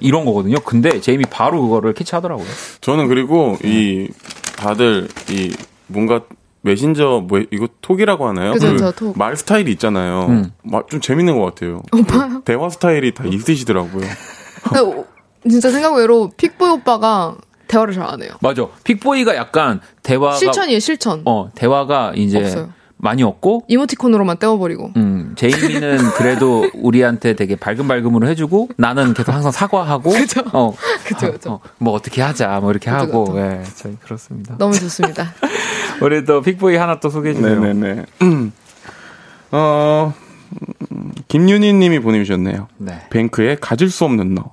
이런 거거든요. 근데 제이미 바로 그거를 캐치하더라고요. 저는 그리고 이 다들 이 뭔가 메신저 뭐 이거 톡이라고 하나요? 그죠, 그저 톡. 말 스타일이 있잖아요. 음. 마- 좀 재밌는 것 같아요. 오빠요? 대화 스타일이 다 있으시더라고요. 진짜 생각 외로 픽보이 오빠가 대화를 잘 안 해요. 맞아. 픽보이가 약간 대화가 실천이에요, 실천. 어 대화가 이제 없어요. 많이 없고 이모티콘으로만 떼어버리고. 음, 제이미는 그래도 우리한테 되게 밝은밝음으로 해주고 나는 계속 항상 사과하고 그죠. 어, 그죠, 그죠. 어, 뭐 어떻게 하자 뭐 이렇게 그죠, 하고 그죠. 예, 저희 그렇습니다. 너무 좋습니다. 우리 또 픽보이 하나 또 소개해 주세요. 네네네. 어, 음, 김윤희 님이 보내주셨네요. 네. 뱅크의 가질 수 없는 너.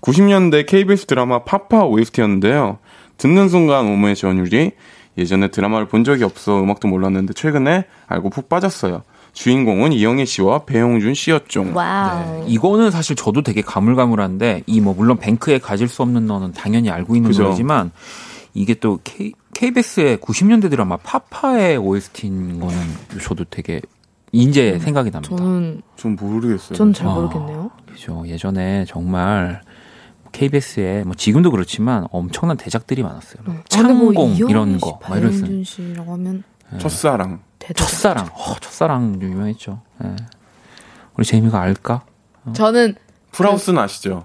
90년대 KBS 드라마 파파 OST였는데요. 듣는 순간 오무의 전율이 예전에 드라마를 본 적이 없어 음악도 몰랐는데 최근에 알고 푹 빠졌어요. 주인공은 이영애 씨와 배용준 씨였죠. 와우. 네. 이거는 사실 저도 되게 가물가물한데 이 뭐 물론 뱅크에 가질 수 없는 너는 당연히 알고 있는 그죠. 노래지만 이게 또 K, KBS의 90년대 드라마 파파의 OST인 거는 저도 되게 인제 생각이 납니다. 저는, 좀 모르겠어요. 전 잘 아. 모르겠네요. 그죠. 예전에 정말 KBS에 뭐 지금도 그렇지만 엄청난 대작들이 많았어요. 네. 아, 근데 뭐 창공 이영애 이런 씨, 거, 막 이랬어요. 배용준 씨라고 하면 첫사랑. 대단. 첫사랑, 어, 첫사랑 좀 유명했죠. 예. 우리 제이미가 알까? 저는 풀하우스는 아시죠?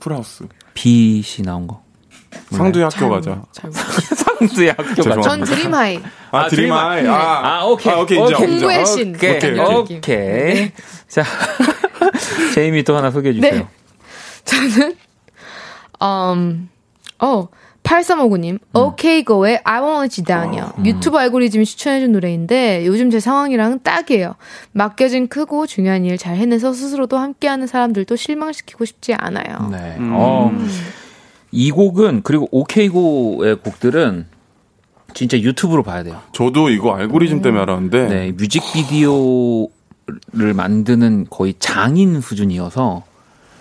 풀하우스. 비 씨 나온 거. 상두야 학교 잘 가자. 상두야 학교 죄송합니다. 전 드림하이. 아, 드림하이. 아, 아, 오케이. 아, 오케이, 인정. 공부의 신. 오케이. 오케이, 오케이. 네. 자, 제이미 또 하나 소개해 주세요. 네. 저는 음, 어 8359님, OK Go의 I Won't Let You Down이요. 유튜브 알고리즘이 추천해준 노래인데 요즘 제 상황이랑은 딱이에요. 맡겨진 크고 중요한 일 잘 해내서 스스로도 함께하는 사람들도 실망시키고 싶지 않아요. 네. 어, 이 곡은 그리고 오케이고의 곡들은 진짜 유튜브로 봐야 돼요. 저도 이거 알고리즘 때문에 알았는데 네, 뮤직비디오를 만드는 거의 장인 수준이어서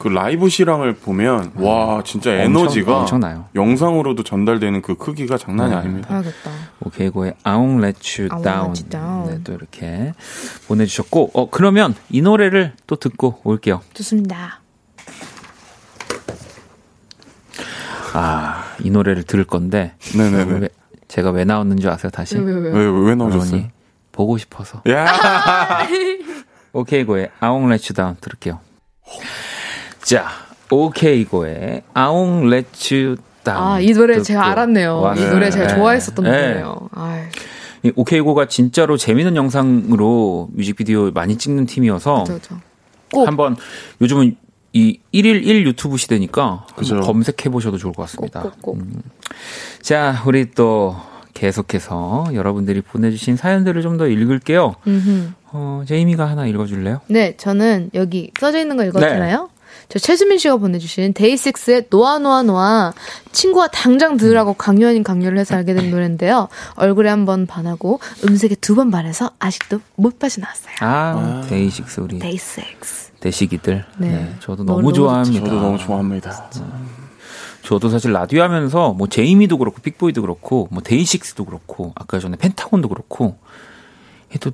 그 라이브 실황을 보면 와 진짜 에너지가 엄청나요. 영상으로도 전달되는 그 크기가 장난이 네. 아닙니다. 봐야겠다. 오케이고의 I won't let you I won't down. let you down. 네, 또 이렇게 보내주셨고, 어, 그러면 이 노래를 또 듣고 올게요. 좋습니다. 아, 이 노래를 들을 건데, 네네네. 왜- 제가 왜 나왔는 줄 아세요, 다시? 왜, 왜, 왜? 왜, 왜 그러니 나오셨어요? 보고 싶어서. 야 오케이고의 I won't let you down 들을게요. 자, 오케이고의 let you down. 아, 이 노래 듣고 제가 알았네요. 이 왔어요. 노래 제가 네. 좋아했었던 네. 노래예요. 아이, 이 오케이고가 진짜로 재밌는 영상으로 뮤직비디오 많이 찍는 팀이어서 그죠. 꼭. 한번 요즘은 이 1일 1 유튜브 시대니까 검색해 보셔도 좋을 것 같습니다. 꼭, 꼭, 꼭. 자, 우리 또 계속해서 여러분들이 보내주신 사연들을 좀 더 읽을게요. 음흠. 어, 제이미가 하나 읽어줄래요? 네, 저는 여기 써져 있는 거 네. 읽었잖아요. 저 최수민 씨가 보내주신 데이식스의 놓아 놓아 놓아 친구가 당장 들으라고 강요 아닌 강요를 해서 알게 된 노래인데요. 얼굴에 한 번 반하고 음색에 두 번 반해서 아직도 못 빠져나왔어요. 아, 데이식스 우리 데이식스. 데식이들. 네. 네. 저도 너무 좋아합니다. 저도 너무 좋아합니다. 저도 사실 라디오 하면서 뭐 제이미도 그렇고 픽보이도 그렇고 뭐 데이식스도 그렇고 아까 전에 펜타곤도 그렇고 또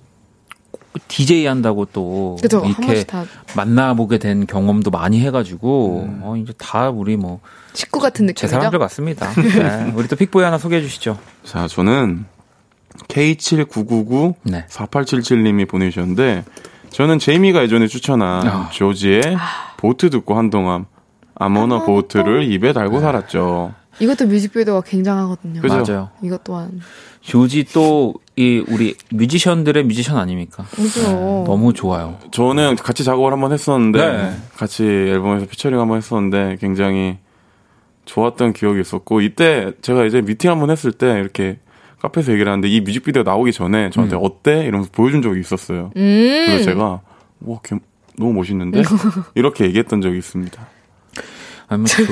DJ 한다고 또? 한 이렇게 만나보게 된 경험도 많이 해가지고 어, 이제 다 우리 뭐제 식구 같은 느낌이죠. 사람들 같습니다. 네. 우리 또 빅보이 하나 소개해 주시죠. 자, 저는 K7999 네. 4877님이 보내주셨는데 저는 제이미가 예전에 추천한 아. 조지의 보트 듣고 한동안 아모나 보트를 입에 달고 살았죠. 이것도 뮤직비디오가 굉장하거든요. 그죠? 맞아요. 이것 또한. 조지 또 이 우리 뮤지션들의 뮤지션 아닙니까? 그죠. 너무 좋아요. 저는 같이 작업을 한번 했었는데 네. 같이 앨범에서 피처링 한번 했었는데 굉장히 좋았던 기억이 있었고 이때 제가 이제 미팅 한번 했을 때 이렇게 카페에서 얘기를 하는데 이 뮤직비디오 나오기 전에 저한테 어때? 이러면서 보여준 적이 있었어요. 음. 그래서 제가 와걔 너무 멋있는데 이렇게 얘기했던 적이 있습니다. 아니 뭐 조,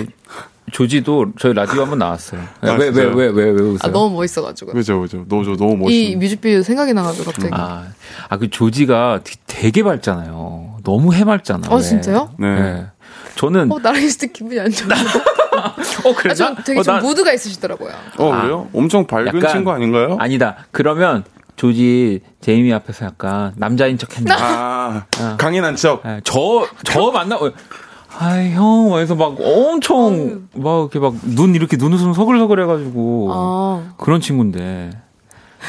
조지도 저희 라디오 한번 나왔어요. 아, 왜 왜? 왜 왜 왜 웃어요? 아, 너무 멋있어가지고. 그죠 그죠 너무 너무 이 멋있는. 뮤직비디오 생각이 나가지고 갑자기. 아, 아, 그 조지가 되- 되게 밝잖아요. 너무 해맑잖아. 어, 왜. 진짜요? 네. 네. 저는, 어, 나랑 있을 때 기분이 안 좋아. 어, 그래. 아, 좀 되게 어, 좀 나- 무드가 있으시더라고요. 어 아. 그래요? 엄청 밝은 약간- 친구 아닌가요? 아니다. 그러면 조지, 제이미 앞에서 약간 남자인 척 했나? 아, 강인한 척. 네, 저, 저 만나, 어, 아이, 형, 해서 막 엄청, 막 이렇게 막 눈, 이렇게 눈웃음 서글서글 해가지고. 아, 그런 친구인데,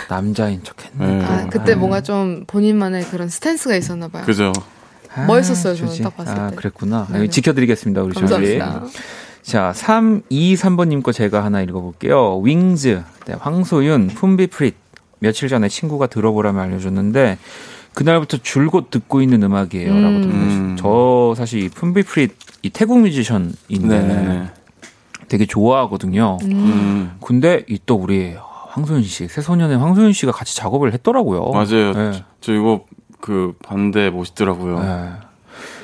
남자인 척 했네. 네. 아, 그때 뭔가 좀 본인만의 그런 스탠스가 있었나 봐요. 그죠. 멋있었어요, 저는 딱 봤을 아, 때. 그랬구나. 네네. 지켜드리겠습니다, 우리 조지. 감사합니다. 자, 323번님 거 제가 하나 읽어볼게요. 윙즈, 네, 황소윤, 품비프릿. 며칠 전에 친구가 들어보라며 알려줬는데, 그날부터 줄곧 듣고 있는 음악이에요. 라고 음. 저 사실 이 품비프릿, 이 태국 뮤지션인데, 네. 되게 좋아하거든요. 음. 근데 이 또 우리 황소윤 씨, 새소년의 황소윤 씨가 같이 작업을 했더라고요. 맞아요. 네. 저, 저 이거 그 반대 멋있더라고요. 네.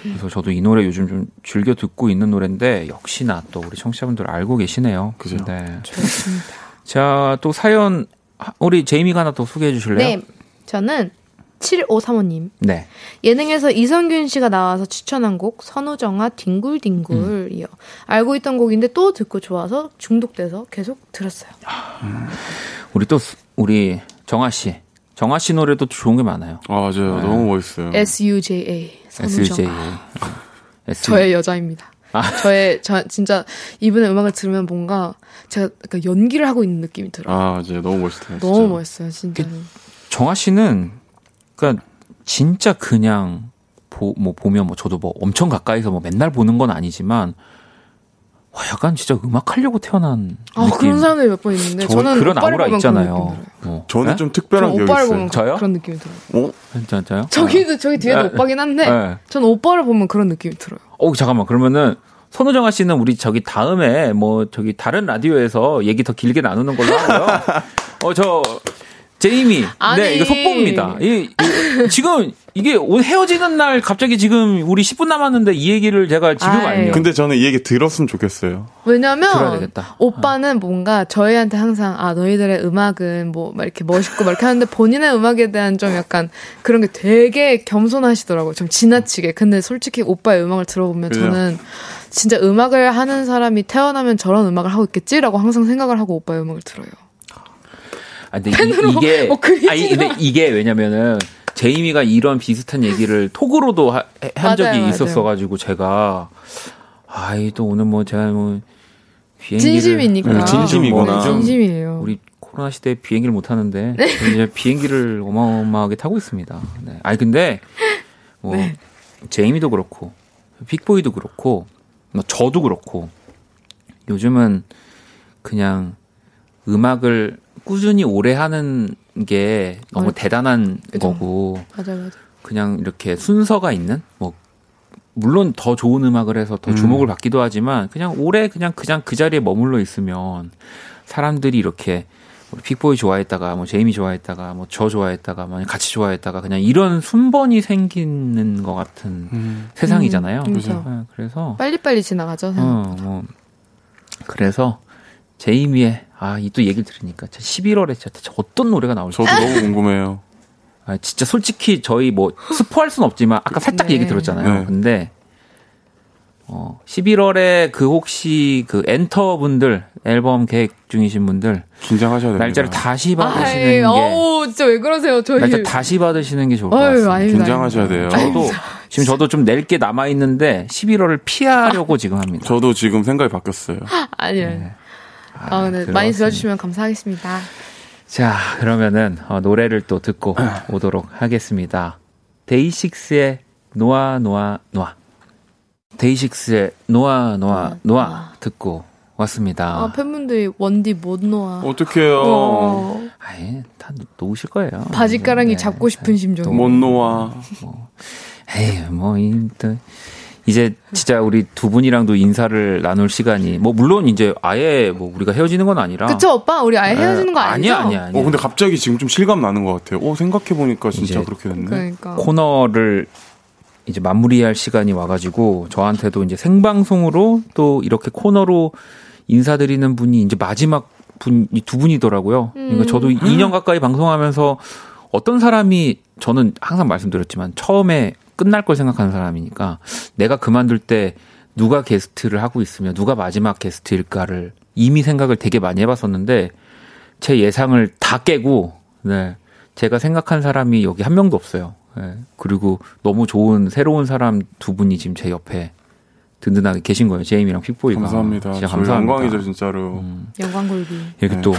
그래서 저도 이 노래 요즘 좀 즐겨 듣고 있는 노래인데 역시나 또 우리 청취자분들 알고 계시네요. 그죠. 네. 좋습니다. 자, 또 사연 하- 우리 제이미가 하나 또 소개해 주실래요? 네. 저는 7535님. 네. 예능에서 이성균 씨가 나와서 추천한 곡 선우정아 뒹굴뒹굴이요. 알고 있던 곡인데 또 듣고 좋아서 중독돼서 계속 들었어요. 우리 또 수- 우리 정아 씨. 정아 씨 노래도 좋은 게 많아요. 아, 맞아요. 네. 너무 멋있어요. SUJA SJ. 선우정아. S- 저의 여자입니다. 아. 저의 저 진짜 이분의 음악을 들으면 뭔가 제가 약간 연기를 하고 있는 느낌이 들어요. 아, 맞아요. 너무 멋있어요. 진짜. 너무 멋있어요, 진짜. 정아 씨는 그러니까 진짜 그냥 보, 뭐 보면 뭐 저도 뭐 엄청 가까이서 뭐 맨날 보는 건 아니지만 와 약간 진짜 음악 하려고 태어난 아, 느낌. 그런 사람들이 몇번 있는데 저 저는 그런 아우라 있잖아요. 뭐. 저는 네? 좀 특별한 저 기억이 오빠를 있어요. 보면 저요? 그런 느낌이 들어요. 어? 진짜요? 저기도 저기 뒤에도 네. 오빠긴 한데 네. 전 오빠를 보면 그런 느낌이 들어요. 어 잠깐만 그러면은 선우정아 씨는 우리 저기 다음에 뭐 저기 다른 라디오에서 얘기 더 길게 나누는 걸로 하고요. 어 저 제이미, 아니. 네 이거 속보입니다. 이, 이- 지금 이게 오늘 헤어지는 날 갑자기 지금 우리 10분 남았는데 이 얘기를 제가 지금 아이. 알면 근데 저는 이 얘기 들었으면 좋겠어요. 왜냐면. 오빠는 뭔가 저희한테 항상 아 너희들의 음악은 뭐 막 이렇게 멋있고 막 이렇게 하는데 본인의 음악에 대한 좀 약간 그런 게 되게 겸손하시더라고요. 좀 지나치게. 근데 솔직히 오빠의 음악을 들어보면 그죠. 저는 진짜 음악을 하는 사람이 태어나면 저런 음악을 하고 있겠지라고 항상 생각을 하고 오빠의 음악을 들어요. 아, 근데 이, 게 뭐 아니 근데 이게 왜냐면은 제이미가 이런 비슷한 얘기를 톡으로도 하- 한 적이 맞아요, 맞아요. 있었어가지고 제가 아이 또 오늘 뭐 제가 뭐 비행기를 진심이니까. 음, 진심이구나. 뭐좀 진심이에요. 우리 코로나 시대에 비행기를 못 타는데 이제 비행기를 어마어마하게 타고 있습니다. 네. 아니 근데 뭐 네. 제이미도 그렇고 빅보이도 그렇고 뭐 저도 그렇고 요즘은 그냥 음악을 꾸준히 오래 하는 게 너무 어, 대단한 그죠. 거고 맞아 맞아. 그냥 이렇게 순서가 있는 뭐 물론 더 좋은 음악을 해서 더 음. 주목을 받기도 하지만 그냥 오래 그냥 그냥 그 자리에 머물러 있으면 사람들이 이렇게 뭐 픽보이 좋아했다가 뭐 제이미 좋아했다가 뭐 저 좋아했다가 뭐 같이 좋아했다가 그냥 이런 순번이 생기는 것 같은 음. 세상이잖아요. 음, 그죠. 네, 그래서 빨리빨리 지나가죠. 어, 뭐 그래서 제이미의 아 이 또 얘기를 들으니까 11월에 진짜 어떤 노래가 나올지 저도 너무 궁금해요. 아, 진짜 솔직히 저희 뭐 스포할 순 없지만 아까 살짝 네. 얘기 들었잖아요. 네. 근데 어 11월에 그 혹시 그 엔터 분들 앨범 계획 중이신 분들 긴장하셔야 됩니다. 날짜를 다시 받으시는 아이, 게 어우, 진짜 왜 그러세요? 저희. 날짜 다시 받으시는 게 좋을 것 아유, 같습니다. 아유, 긴장하셔야 돼요. 저도 지금 저도 좀 낼 게 남아 있는데 11월을 피하려고 지금 합니다. 저도 지금 생각이 바뀌었어요. 아니요. 네. 아, 네. 그렇습니다. 많이 들어주시면 감사하겠습니다. 자, 그러면은 어, 노래를 또 듣고 오도록 하겠습니다. 데이식스의 노아 노아 노아. 데이식스의 노아 노아 노아 듣고 왔습니다. 아, 팬분들이 원디 못 놓아. 어떡해요. 어, 아예 다 놓- 놓으실 거예요. 바지가랑이 네. 잡고 싶은 심정. 못 놓아. 에이, 뭐, 이, 또, 이제 진짜 우리 두 분이랑도 인사를 나눌 시간이, 뭐, 물론 이제 아예 뭐 우리가 헤어지는 건 아니라. 그쵸, 오빠? 우리 아예 헤어지는 거 아니죠? 아니야, 아니야, 아니야. 어, 근데 갑자기 지금 좀 실감 나는 것 같아요. 오, 생각해 보니까 진짜 이제 그렇게 됐네. 그러니까. 코너를 이제 마무리할 시간이 와가지고 저한테도 이제 생방송으로 또 이렇게 코너로 인사드리는 분이 이제 마지막 분이 두 분이더라고요. 그러니까 저도 2년 가까이 방송하면서 어떤 사람이 저는 항상 말씀드렸지만 처음에 끝날 걸 생각하는 사람이니까 내가 그만둘 때 누가 게스트를 하고 있으면 누가 마지막 게스트일까를 이미 생각을 되게 많이 해봤었는데 제 예상을 다 깨고 네 제가 생각한 사람이 여기 한 명도 없어요. 네, 그리고 너무 좋은 새로운 사람 두 분이 지금 제 옆에 든든하게 계신 거예요. 제임이랑 픽보이가 감사합니다. 진짜 감사합니다. 영광이죠, 진짜로. 영광 골비. 이렇게 네. 또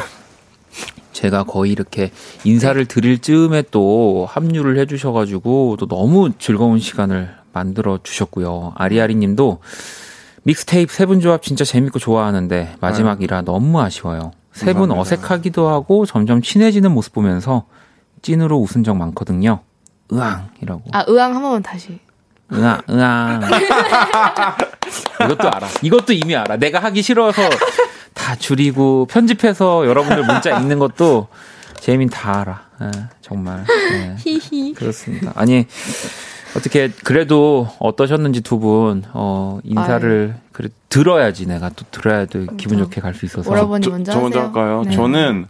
제가 거의 이렇게 인사를 드릴 즈음에 또 합류를 해주셔가지고 또 너무 즐거운 시간을 만들어 주셨고요. 아리아리 님도 믹스테이프 세 분 조합 진짜 재밌고 좋아하는데 마지막이라 너무 아쉬워요. 세 분. 어색하기도 하고 점점 친해지는 모습 보면서 찐으로 웃은 적 많거든요. 으앙 이라고. 아, 의왕 한 번만 다시. 으앙, 으앙. 이것도 알아. 이것도 이미 알아. 내가 하기 싫어서 다 줄이고 편집해서 여러분들 문자 읽는 것도 재민 다 알아. 예, 정말. 예, 히히. 그렇습니다. 아니, 어떻게, 그래도 어떠셨는지 두 분, 어, 인사를, 그래, 들어야지 내가 또 들어야 또 기분. 좋게 갈 수 있어서. 오라버니 저, 먼저 저 먼저 하세요. 할까요? 네. 저는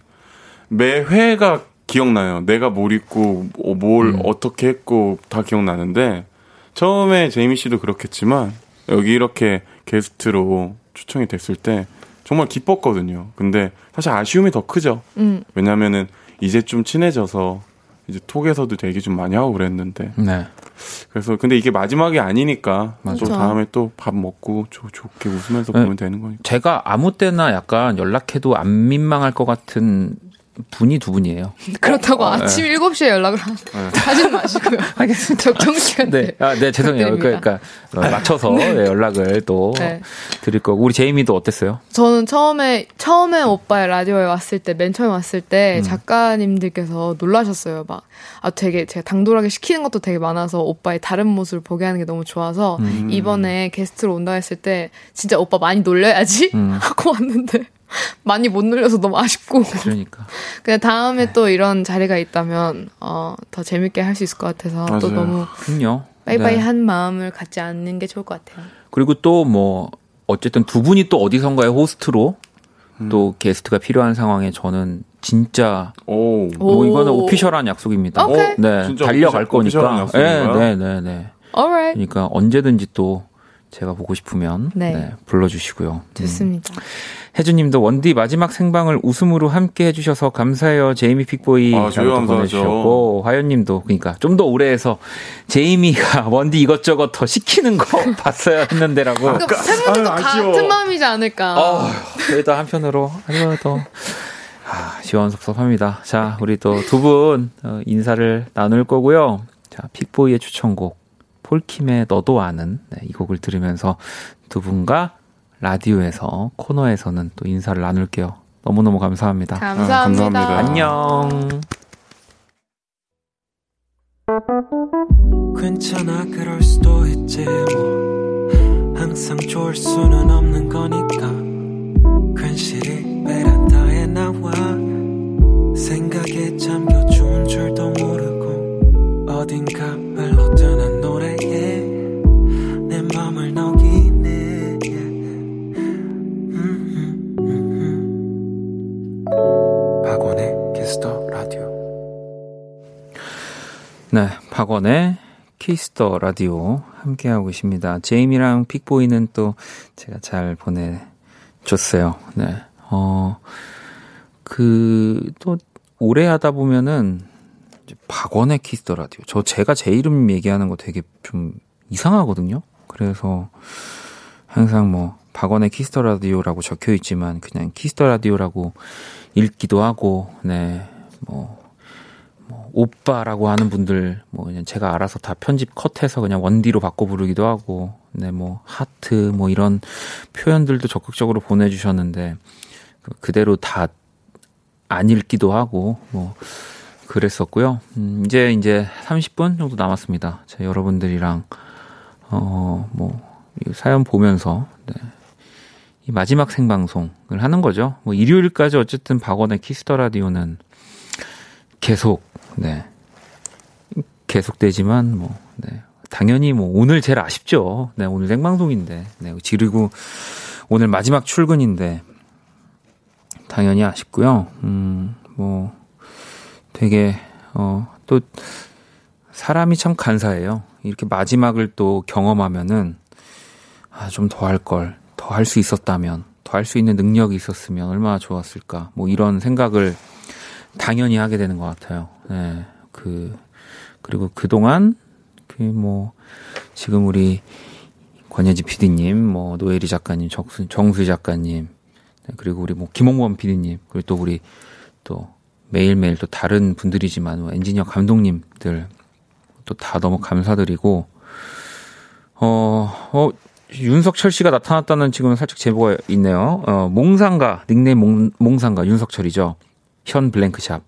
매 회가 기억나요. 내가 뭘 입고 뭐- 뭘 음. 어떻게 했고 다 기억나는데 처음에 제이미 씨도 그렇겠지만 여기 이렇게 게스트로 초청이 됐을 때 정말 기뻤거든요. 근데 사실 아쉬움이 더 크죠. 음, 왜냐면은 이제 좀 친해져서 이제 톡에서도 얘기 좀 많이 하고 그랬는데 네. 그래서 근데 이게 마지막이 아니니까 또 맞아. 다음에 또 밥 먹고 좋, 좋게 웃으면서 네. 보면 되는 거니까. 제가 아무 때나 약간 연락해도 안 민망할 것 같은 분이 두 분이에요. 그렇다고 아침 7시에 연락을 하, 하진 마시고요. 알겠습니다. 적정 시간대. 네, 아, 네 죄송해요. 부탁드립니다. 그러니까 어, 맞춰서 예, 연락을 또 네. 드릴 거고 우리 제이미도 어땠어요? 저는 처음에 처음에 오빠의 라디오에 왔을 때 맨 처음에 왔을 때 작가님들께서 놀라셨어요. 막 아 되게 제가 당돌하게 시키는 것도 되게 많아서 오빠의 다른 모습을 보게 하는 게 너무 좋아서 이번에 게스트로 온다 했을 때 진짜 오빠 많이 놀려야지 하고 왔는데 많이 못 놀려서 너무 아쉽고 그러니까 그냥 다음에 또 이런 자리가 있다면 어, 더 재밌게 할 수 있을 것 같아서 또 맞아요. 너무 그럼요. 빠이빠이한 마음을 갖지 않는 게 좋을 것 같아요. 그리고 또 뭐 어쨌든 두 분이 또 어디선가의 호스트로 음. 또 게스트가 필요한 상황에 저는 진짜 오. 오. 뭐 이거는 오피셜한 약속입니다. 오케이. 네, 진짜 달려갈 오피셜- 오피셜한 거니까. 약속인가요? 네, 네, 네, 네. Alright. 그러니까 언제든지 또 제가 보고 싶으면 네. 네, 불러주시고요. 음. 좋습니다. 혜주님도 원디 마지막 생방을 웃음으로 함께 해주셔서 감사해요. 제이미 픽보이 아. 보내주셨고 화연님도 그러니까 좀 더 오래 해서 제이미가 원디 이것저것 더 시키는 거 봤어야 했는데라고. 그러니까 팬분들도 아유, 아쉬워. 같은 마음이지 않을까. 어, 그래도 한편으로 또 아, 시원섭섭합니다. 자, 우리 또 두분 어, 인사를 나눌 거고요. 자, 픽보이의 추천곡 폴킴의 너도 아는 네, 이 곡을 들으면서 두 분과 라디오에서 코너에서는 또 인사를 나눌게요. 너무너무 감사합니다. 감사합니다. 감사합니다. 안녕. 괜찮아 그럴 수도 있지 뭐 항상 좋을 수는 없는 거니까 괜시리 베란다에 나와 생각에 잠겨 좋은 줄도 모르고 어딘가 흘러드는 노래에 내 맘을 녹이네. 박원의 Kiss the Radio 네, 박원의 Kiss the Radio 함께하고 계십니다. 제이미랑 픽보이는 또 제가 잘 보내줬어요. 네. 어, 그, 또, 오래 하다 보면은, 박원의 키스 더 라디오. 저 제가 제 이름 얘기하는 거 되게 좀 이상하거든요. 그래서 항상 뭐, 박원의 키스 더 라디오라고 적혀 있지만, 그냥 키스 더 라디오라고 읽기도 하고, 네, 뭐, 뭐 오빠라고 하는 분들 뭐 그냥 제가 알아서 다 편집 컷해서 그냥 원디로 바꿔 부르기도 하고 네뭐 하트 뭐 이런 표현들도 적극적으로 보내주셨는데 그- 그대로 다 안 읽기도 하고 뭐 그랬었고요. 음, 이제 이제 30분 정도 남았습니다. 자, 여러분들이랑 어 뭐 사연 보면서 네. 이 마지막 생방송을 하는 거죠. 뭐 일요일까지 어쨌든 박원의 키스 더 라디오는 계속 네 계속되지만 뭐 네. 당연히 뭐 오늘 제일 아쉽죠. 네 오늘 생방송인데 네 그리고 오늘 마지막 출근인데 당연히 아쉽고요. 음 뭐 되게 어 또 사람이 참 간사해요. 이렇게 마지막을 또 경험하면은 아 좀 더 할 걸, 더 할 수 있었다면, 더 할 수 있는 능력이 있었으면 얼마나 좋았을까. 뭐 이런 생각을 당연히 하게 되는 것 같아요. 네, 그 그리고 그 동안 그 뭐 지금 우리 권예지 PD님, 뭐 노예리 작가님, 정수 정수희 작가님, 네, 그리고 우리 뭐 김홍범 PD님, 그리고 또 우리 또 매일매일 또 다른 분들이지만 뭐 엔지니어 감독님들 또 다 너무 감사드리고 어, 어 윤석철 씨가 나타났다는 지금 살짝 제보가 있네요. 어, 몽상가 닉네임 몽, 몽상가 윤석철이죠. 현 블랭크샵.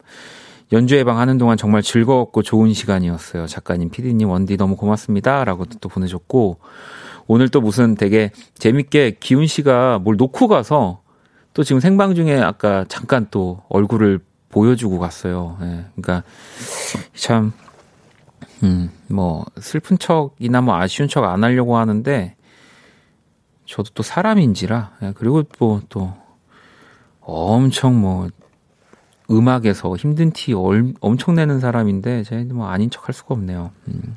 연주 예방 하는 동안 정말 즐거웠고 좋은 시간이었어요. 작가님, 피디님, 원디 너무 고맙습니다. 라고 또 보내줬고, 오늘 또 무슨 되게 재밌게 기훈 씨가 뭘 놓고 가서 또 지금 생방 중에 아까 잠깐 또 얼굴을 보여주고 갔어요. 예, 그러니까 참, 음, 뭐, 슬픈 척이나 뭐 아쉬운 척 안 하려고 하는데, 저도 또 사람인지라, 예, 그리고 뭐또 엄청 뭐, 음악에서 힘든 티 얼, 엄청 내는 사람인데, 제가 뭐 아닌 척 할 수가 없네요. 음.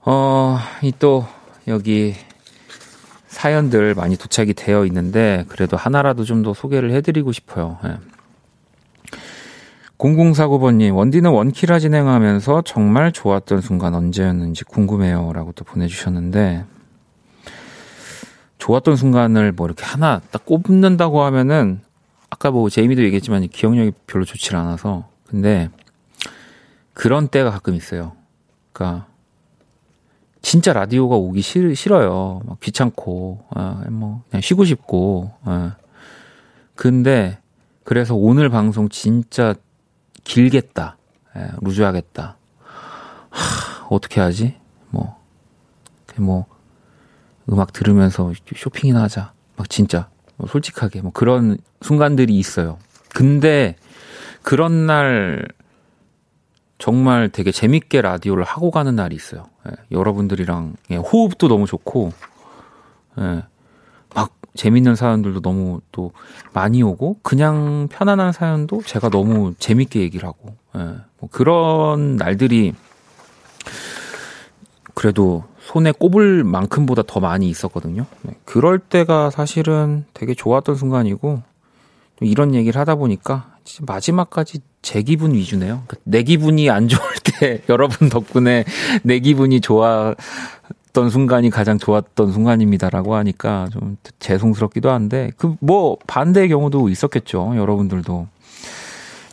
어, 이 또, 여기, 사연들 많이 도착이 되어 있는데, 그래도 하나라도 좀 더 소개를 해드리고 싶어요. 예. 0049번님, 원디는 원키라 진행하면서 정말 좋았던 순간 언제였는지 궁금해요. 라고 또 보내주셨는데, 좋았던 순간을 뭐 이렇게 하나 딱 꼽는다고 하면은, 아까 뭐 제이미도 얘기했지만 기억력이 별로 좋지 않아서 근데 그런 때가 가끔 있어요. 그러니까 진짜 라디오가 오기 싫, 싫어요. 막 귀찮고, 아, 뭐, 그냥 쉬고 싶고, 아. 근데, 그래서 오늘 방송 진짜 길겠다. 예, 루즈하겠다. 하, 어떻게 하지? 뭐, 뭐, 음악 들으면서 쇼핑이나 하자. 막 진짜, 뭐 솔직하게, 뭐 그런 순간들이 있어요. 근데, 그런 날, 정말 되게 재밌게 라디오를 하고 가는 날이 있어요. 예, 여러분들이랑 예, 호흡도 너무 좋고, 예, 막 재밌는 사연들도 너무 또 많이 오고, 그냥 편안한 사연도 제가 너무 재밌게 얘기를 하고, 예, 뭐 그런 날들이 그래도 손에 꼽을 만큼보다 더 많이 있었거든요. 네, 그럴 때가 사실은 되게 좋았던 순간이고, 좀 이런 얘기를 하다 보니까 마지막까지 제 기분 위주네요. 그러니까 내 기분이 안 좋을 때 여러분 덕분에 내 기분이 좋 았던 순간이 가장 좋았던 순간입니다라고 하니까 좀 죄송스럽기도 한데 그 뭐 반대의 경우도 있었겠죠. 여러분들도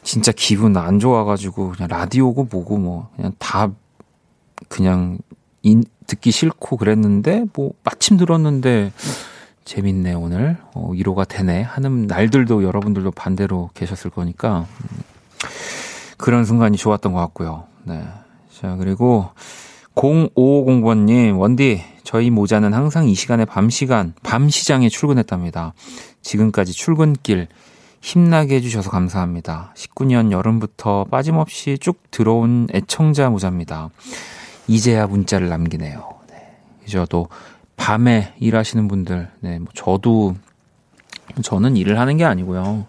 진짜 기분 안 좋아가지고 그냥 라디오고 뭐고 뭐 그냥 다 그냥 인, 듣기 싫고 그랬는데 뭐 마침 들었는데 재밌네 오늘 어, 위로가 되네 하는 날들도 여러분들도 반대로 계셨을 거니까 음, 그런 순간이 좋았던 것 같고요. 네. 자 그리고 0550번님 원디 저희 모자는 항상 이 시간에 밤 시간 밤 시장에 출근했답니다. 지금까지 출근길 힘나게 해주셔서 감사합니다. 19년 여름부터 빠짐없이 쭉 들어온 애청자 모자입니다. 이제야 문자를 남기네요. 네. 저도 밤에 일하시는 분들, 네, 뭐 저도 저는 일을 하는 게 아니고요.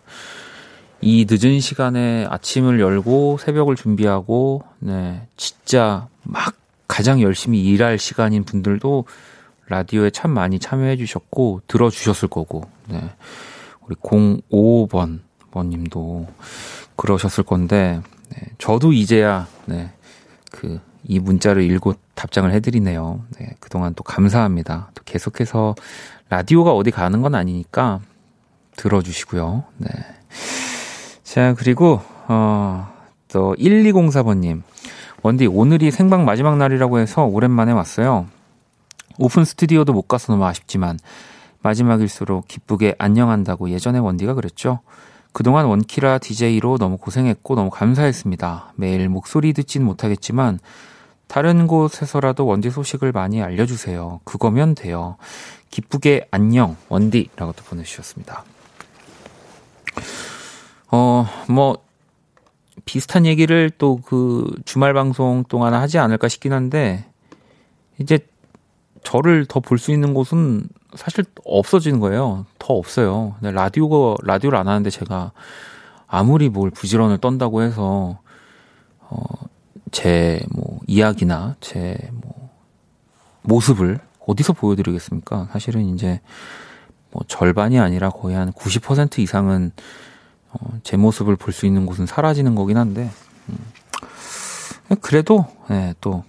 이 늦은 시간에 아침을 열고 새벽을 준비하고, 네, 진짜 막 가장 열심히 일할 시간인 분들도 라디오에 참 많이 참여해 주셨고, 들어주셨을 거고, 네. 우리 055번, 번님도 그러셨을 건데, 네, 저도 이제야, 네, 그, 이 문자를 읽고 답장을 해드리네요. 네, 그동안 또 감사합니다. 또 계속해서 라디오가 어디 가는 건 아니니까 들어주시고요. 네. 자, 그리고, 어, 또 1204번님. 원디, 오늘이 생방 마지막 날이라고 해서 오랜만에 왔어요. 오픈 스튜디오도 못 가서 너무 아쉽지만, 마지막일수록 기쁘게 안녕한다고 예전에 원디가 그랬죠. 그동안 원키라 DJ로 너무 고생했고 너무 감사했습니다. 매일 목소리 듣진 못하겠지만 다른 곳에서라도 원디 소식을 많이 알려주세요. 그거면 돼요. 기쁘게 안녕 원디라고 또 보내주셨습니다. 어, 뭐 비슷한 얘기를 또 그 주말 방송 동안 하지 않을까 싶긴 한데 이제 저를 더 볼 수 있는 곳은 사실 없어지는 거예요. 더 없어요. 라디오가 라디오를 안 하는데 제가 아무리 뭘 부지런을 떤다고 해서 어, 제 뭐 이야기나 제 뭐 모습을 어디서 보여드리겠습니까? 사실은 이제 뭐 절반이 아니라 거의 한 90% 이상은 어, 제 모습을 볼 수 있는 곳은 사라지는 거긴 한데 음. 그래도 네, 또그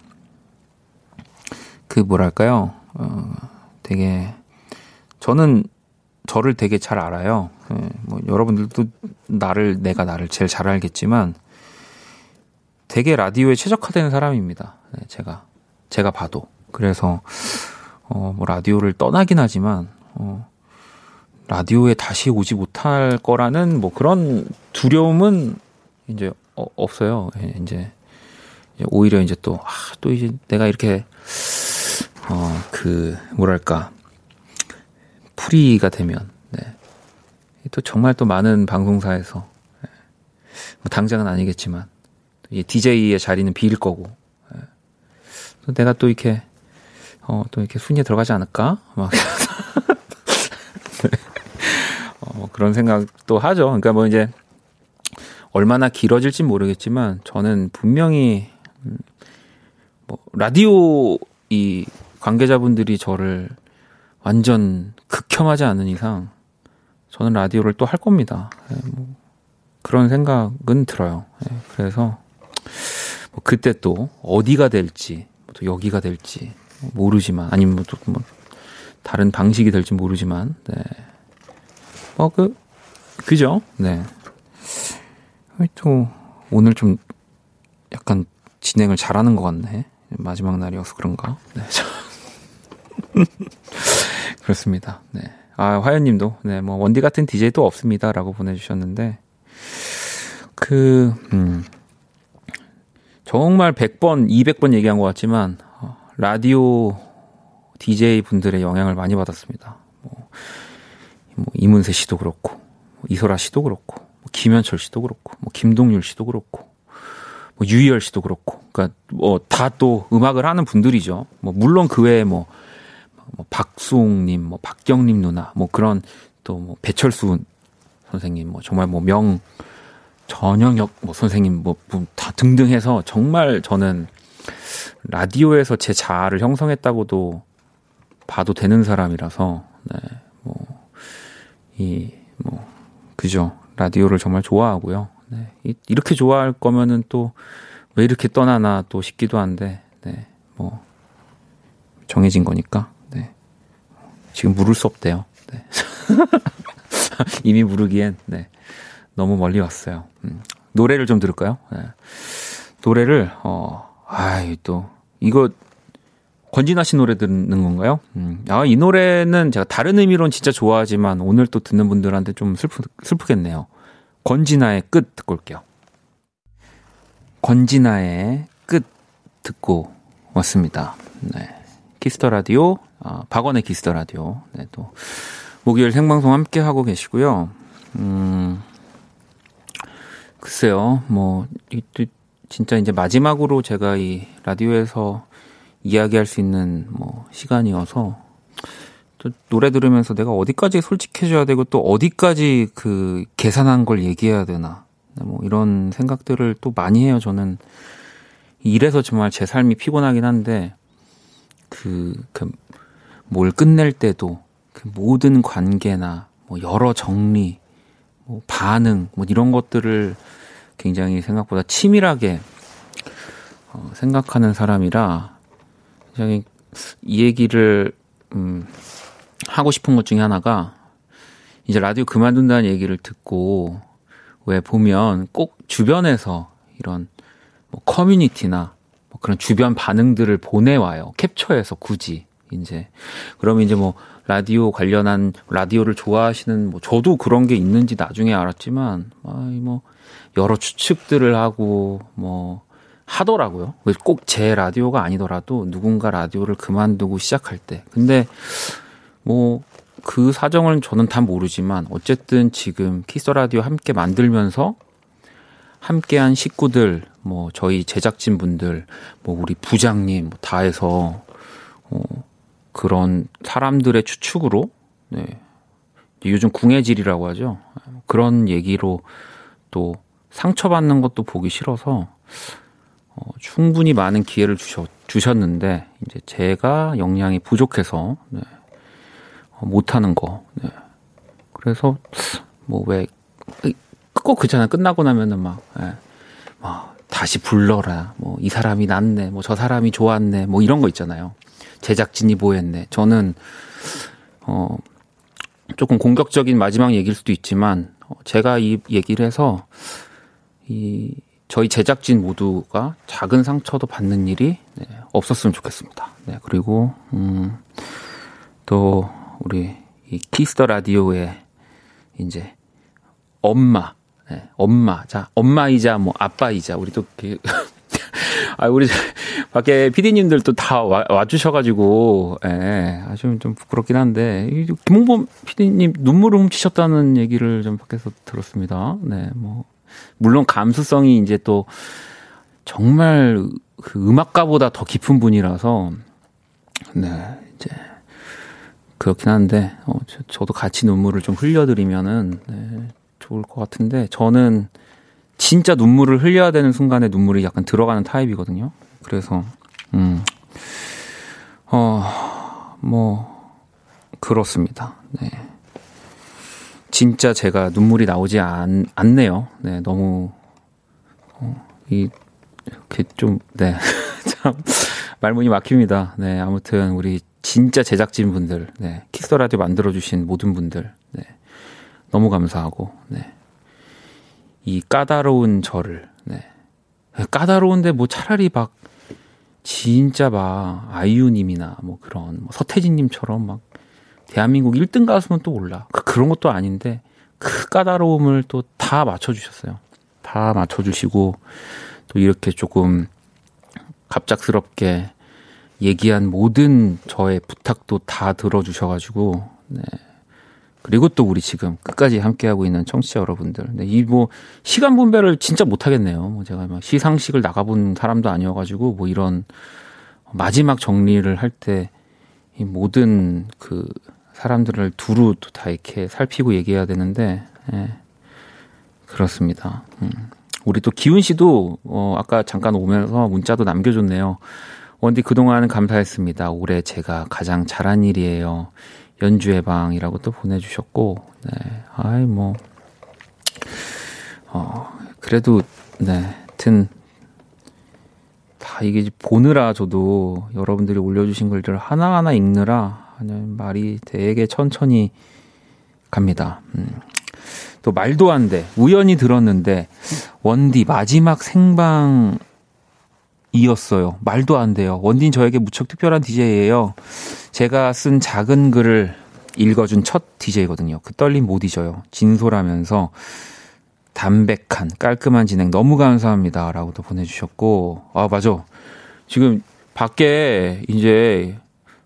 뭐랄까요? 어, 되게 저는 저를 되게 잘 알아요. 예, 뭐 여러분들도 나를 내가 나를 제일 잘 알겠지만 되게 라디오에 최적화되는 사람입니다. 네, 제가 제가 봐도 그래서 어, 뭐 라디오를 떠나긴 하지만 어, 라디오에 다시 오지 못할 거라는 뭐 그런 두려움은 이제 어, 없어요. 예, 이제 오히려 이제 또, 아, 또 이제 내가 이렇게, 어, 그, 뭐랄까, 풀이가 되면, 네. 또 정말 또 많은 방송사에서, 네. 뭐 당장은 아니겠지만, 이 DJ의 자리는 비일 거고, 네. 또 내가 또 이렇게, 어, 또 이렇게 순위에 들어가지 않을까? 막, 네. 어, 그런 생각도 하죠. 그러니까 뭐 이제, 얼마나 길어질진 모르겠지만, 저는 분명히, 음, 뭐, 라디오 이 관계자분들이 저를 완전 극혐하지 않는 이상 저는 라디오를 또 할 겁니다. 네, 뭐 그런 생각은 들어요. 네, 그래서 뭐 그때 또 어디가 될지 또 여기가 될지 모르지만 아니면 뭐또뭐 다른 방식이 될지 모르지만 네. 뭐그 그죠? 네. 또 오늘 좀 약간 진행을 잘하는 것 같네. 마지막 날이어서 그런가? 네. 그렇습니다. 네. 아, 화연 님도, 네, 뭐, 원디 같은 DJ 또 없습니다. 라고 보내주셨는데, 그, 음, 정말 100번, 200번 얘기한 것 같지만, 어, 라디오 DJ 분들의 영향을 많이 받았습니다. 뭐, 뭐 이문세 씨도 그렇고, 뭐 이소라 씨도 그렇고, 뭐 김현철 씨도 그렇고, 뭐 김동률 씨도 그렇고, 뭐 유희열 씨도 그렇고, 그러니까 뭐 다 또 음악을 하는 분들이죠. 뭐 물론 그 외에 뭐, 뭐 박수홍님, 뭐 박경림 누나, 뭐 그런 또뭐 배철수 선생님, 뭐 정말 뭐 명 전영혁 뭐 선생님 뭐 다 등등 해서 정말 저는 라디오에서 제 자아를 형성했다고도 봐도 되는 사람이라서 네, 뭐 이 뭐 그죠 라디오를 정말 좋아하고요. 네, 이, 이렇게 좋아할 거면은 또 왜 이렇게 떠나나 또 싶기도 한데 네, 뭐 정해진 거니까 네. 지금 물을 수 없대요. 네. 이미 물르기엔 네. 너무 멀리 왔어요. 음. 노래를 좀 들을까요? 네. 노래를 어 아이 또 이거 권진아 씨 노래 듣는 건가요? 음. 아, 이 노래는 제가 다른 의미로는 진짜 좋아하지만 오늘 또 듣는 분들한테 좀 슬프, 슬프겠네요. 권진아의 끝 듣고 올게요. 권진아의 끝 듣고 왔습니다. 네. 키스 더 라디오, 아, 박원의 키스 더 라디오. 네, 또, 목요일 생방송 함께 하고 계시고요. 음, 글쎄요, 뭐, 이, 또 진짜 이제 마지막으로 제가 이 라디오에서 이야기할 수 있는 뭐 시간이어서 또 노래 들으면서 내가 어디까지 솔직해져야 되고 또 어디까지 그 계산한 걸 얘기해야 되나. 뭐 이런 생각들을 또 많이 해요 저는. 이래서 정말 제 삶이 피곤하긴 한데 그, 그, 뭘 끝낼 때도 그 모든 관계나 뭐 여러 정리, 뭐 반응, 뭐 이런 것들을 굉장히 생각보다 치밀하게 어, 생각하는 사람이라 굉장히 이 얘기를 음, 하고 싶은 것 중에 하나가 이제 라디오 그만둔다는 얘기를 듣고 왜 보면 꼭 주변에서 이런 뭐 커뮤니티나 뭐 그런 주변 반응들을 보내와요. 캡처해서 굳이 이제 그러면 이제 뭐 라디오 관련한 라디오를 좋아하시는 뭐 저도 그런 게 있는지 나중에 알았지만 아뭐 여러 추측들을 하고 뭐 하더라고요. 꼭 제 라디오가 아니더라도 누군가 라디오를 그만두고 시작할 때. 근데 뭐 그 사정은 저는 다 모르지만 어쨌든 지금 키스 라디오 함께 만들면서 함께한 식구들, 뭐 저희 제작진 분들, 뭐 우리 부장님 뭐다 해서 어 그런 사람들의 추측으로 네. 요즘 궁예질이라고 하죠. 그런 얘기로 또 상처받는 것도 보기 싫어서 어, 충분히 많은 기회를 주셨, 주셨는데 이제 제가 역량이 부족해서 네, 어, 못하는 거. 네. 그래서 뭐 왜 꼭 그렇잖아요. 끝나고 나면은 막 예, 뭐 다시 불러라. 뭐 이 사람이 낫네. 뭐 저 사람이 좋았네. 뭐 이런 거 있잖아요. 제작진이 뭐했네. 저는 어 조금 공격적인 마지막 얘기일 수도 있지만 어, 제가 이 얘기를 해서 이 저희 제작진 모두가 작은 상처도 받는 일이 네, 없었으면 좋겠습니다. 네, 그리고 음, 또 우리 이 키스 더 라디오의 이제 엄마, 네, 엄마, 자 엄마이자 뭐 아빠이자 우리 또 그, 아 우리 밖에 PD님들도 다 와, 와주셔가지고 예, 아좀 좀 부끄럽긴 한데 김홍범 PD님 눈물을 훔치셨다는 얘기를 좀 밖에서 들었습니다. 네, 뭐 물론 감수성이 이제 또 정말 그 음악가보다 더 깊은 분이라서 네 이제 그렇긴 한데 어, 저, 도 같이 눈물을 좀 흘려드리면은 네, 좋을 것 같은데 저는 진짜 눈물을 흘려야 되는 순간에 눈물이 약간 들어가는 타입이거든요. 그래서 음. 어, 뭐 그렇습니다. 네. 진짜 제가 눈물이 나오지 않, 않네요. 네, 너무, 어, 이, 이렇게 좀, 네. 참, 말문이 막힙니다. 네, 아무튼, 우리 진짜 제작진 분들, 네, 키스 라디오 만들어주신 모든 분들, 네. 너무 감사하고, 네. 이 까다로운 저를, 네. 까다로운데 뭐 차라리 막, 진짜 막, 아이유님이나 뭐 그런, 뭐 서태진님처럼 막, 대한민국 1등 가수면 또 올라. 그- 그런 것도 아닌데, 그 까다로움을 또 다 맞춰주셨어요. 다 맞춰주시고, 또 이렇게 조금 갑작스럽게 얘기한 모든 저의 부탁도 다 들어주셔가지고, 네. 그리고 또 우리 지금 끝까지 함께하고 있는 청취자 여러분들. 네, 이 뭐, 시간 분배를 진짜 못하겠네요. 뭐 제가 막 시상식을 나가본 사람도 아니어가지고, 뭐 이런 마지막 정리를 할 때 이 모든 그 사람들을 두루 또 다 이렇게 살피고 얘기해야 되는데, 예. 그렇습니다. 음. 우리 또 기훈 씨도 어 아까 잠깐 오면서 문자도 남겨줬네요. 원디 그동안 감사했습니다. 올해 제가 가장 잘한 일이에요. 연주의 방이라고 또 보내주셨고, 네, 아이 뭐, 어 그래도 네, 하여튼 다 이게 보느라 저도 여러분들이 올려주신 글들 하나하나 읽느라 그냥 말이 되게 천천히 갑니다. 음. 또 말도 안 돼. 우연히 들었는데 원디 마지막 생방 이었어요. 말도 안 돼요. 원디는 저에게 무척 특별한 DJ예요. 제가 쓴 작은 글을 읽어준 첫 DJ거든요. 그 떨림 못 잊어요. 진솔하면서 담백한 깔끔한 진행 너무 감사합니다. 라고도 보내주셨고 아 맞아. 지금 밖에 이제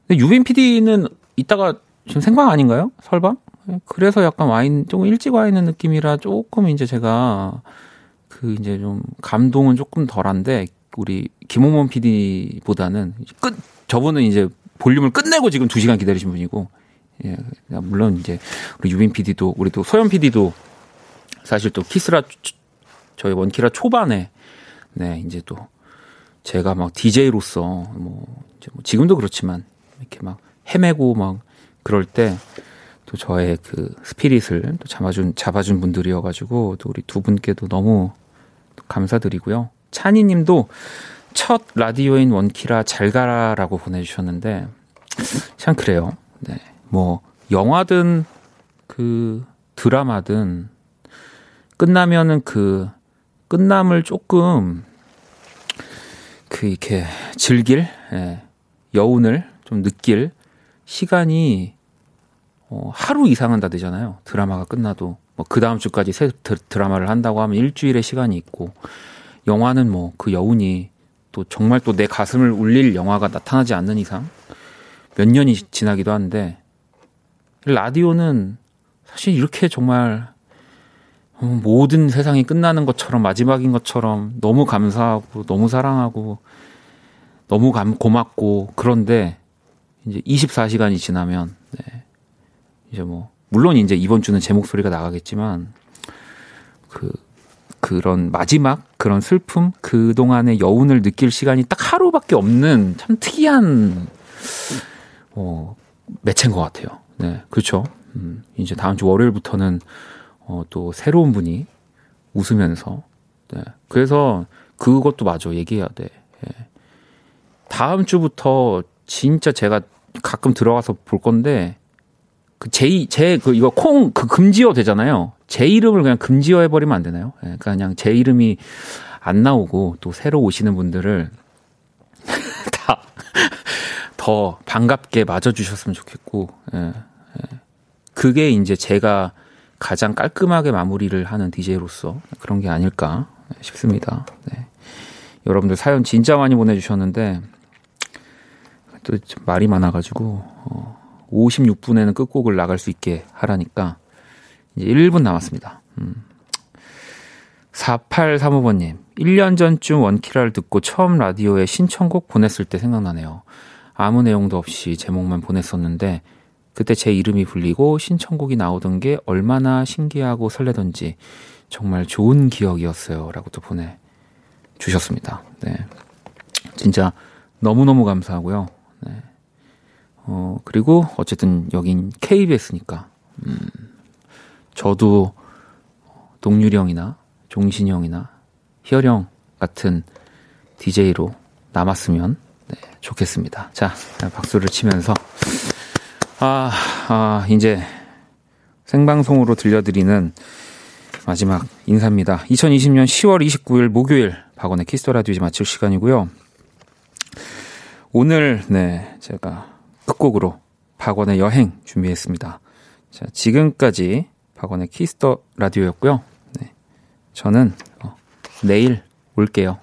유빈 PD는 이따가 지금 생방 아닌가요? 설방? 그래서 약간 와인 조금 일찍 와 있는 느낌이라 조금 이제 제가 그 이제 좀 감동은 조금 덜한데 우리 김홍범 PD보다는 끝 저분은 이제 볼륨을 끝내고 지금 2 시간 기다리신 분이고 예, 물론 이제 우리 유빈 PD도 우리 또 소연 PD도 사실 또 키스라 초- 저희 원키라 초반에 네 이제 또 제가 막 DJ로서 뭐, 뭐 지금도 그렇지만 이렇게 막 헤매고 막 그럴 때 또 저의 그 스피릿을 또 잡아준 잡아준 분들이어가지고 또 우리 두 분께도 너무 감사드리고요. 찬이님도 첫 라디오인 원키라 잘 가라라고 보내주셨는데 참 그래요. 네, 뭐 영화든 그 드라마든 끝나면은 그 끝남을 조금 그 이렇게 즐길 예, 여운을 좀 느낄 시간이 어, 하루 이상은 다 되잖아요. 드라마가 끝나도 뭐 그 다음 주까지 새 드, 드라마를 한다고 하면 일주일의 시간이 있고 영화는 뭐 그 여운이 또 정말 또 내 가슴을 울릴 영화가 나타나지 않는 이상 몇 년이 지나기도 하는데 라디오는 사실 이렇게 정말 어, 모든 세상이 끝나는 것처럼 마지막인 것처럼 너무 감사하고 너무 사랑하고 너무 감, 고맙고 그런데 이제 24시간이 지나면 네. 이제 뭐 물론 이제 이번 주는 제 목소리가 나가겠지만 그 그런 마지막 그런 슬픔 그 동안의 여운을 느낄 시간이 딱 하루밖에 없는 참 특이한 어 매체인 것 같아요. 네, 그렇죠. 음, 이제 다음 주 월요일부터는 어, 또 새로운 분이 웃으면서 네. 그래서 그것도 맞아 얘기해야 돼. 예. 다음 주부터 진짜 제가 가끔 들어가서 볼 건데 그 제, 제, 그, 이거 콩, 그 금지어 되잖아요. 제 이름을 그냥 금지어 해버리면 안 되나요? 예, 그러니까 그냥 제 이름이 안 나오고 또 새로 오시는 분들을 다 더 반갑게 맞아주셨으면 좋겠고, 예, 예. 그게 이제 제가 가장 깔끔하게 마무리를 하는 DJ로서 그런 게 아닐까 싶습니다. 네. 여러분들 사연 진짜 많이 보내주셨는데, 또 말이 많아가지고, 어, 56분에는 끝곡을 나갈 수 있게 하라니까 이제 1분 남았습니다. 음. 4835번님, 1년 전쯤 원키라를 듣고 처음 라디오에 신청곡 보냈을 때 생각나네요. 아무 내용도 없이 제목만 보냈었는데 그때 제 이름이 불리고 신청곡이 나오던 게 얼마나 신기하고 설레던지 정말 좋은 기억이었어요. 라고 또 보내주셨습니다. 네. 진짜 너무너무 감사하고요. 네. 어, 그리고 어쨌든 여긴 KBS니까, 음, 저도 동률이 형이나 종신이 형이나 희열이 형 같은 DJ로 남았으면 네, 좋겠습니다. 자, 박수를 치면서, 아, 아, 이제 생방송으로 들려드리는 마지막 인사입니다. 2020년 10월 29일 목요일 박원의 키스 더 라디오 이제 마칠 시간이고요. 오늘 네 제가 끝곡으로 박원의 여행 준비했습니다. 자 지금까지 박원의 키스 더 라디오였고요. 네 저는 어, 내일 올게요.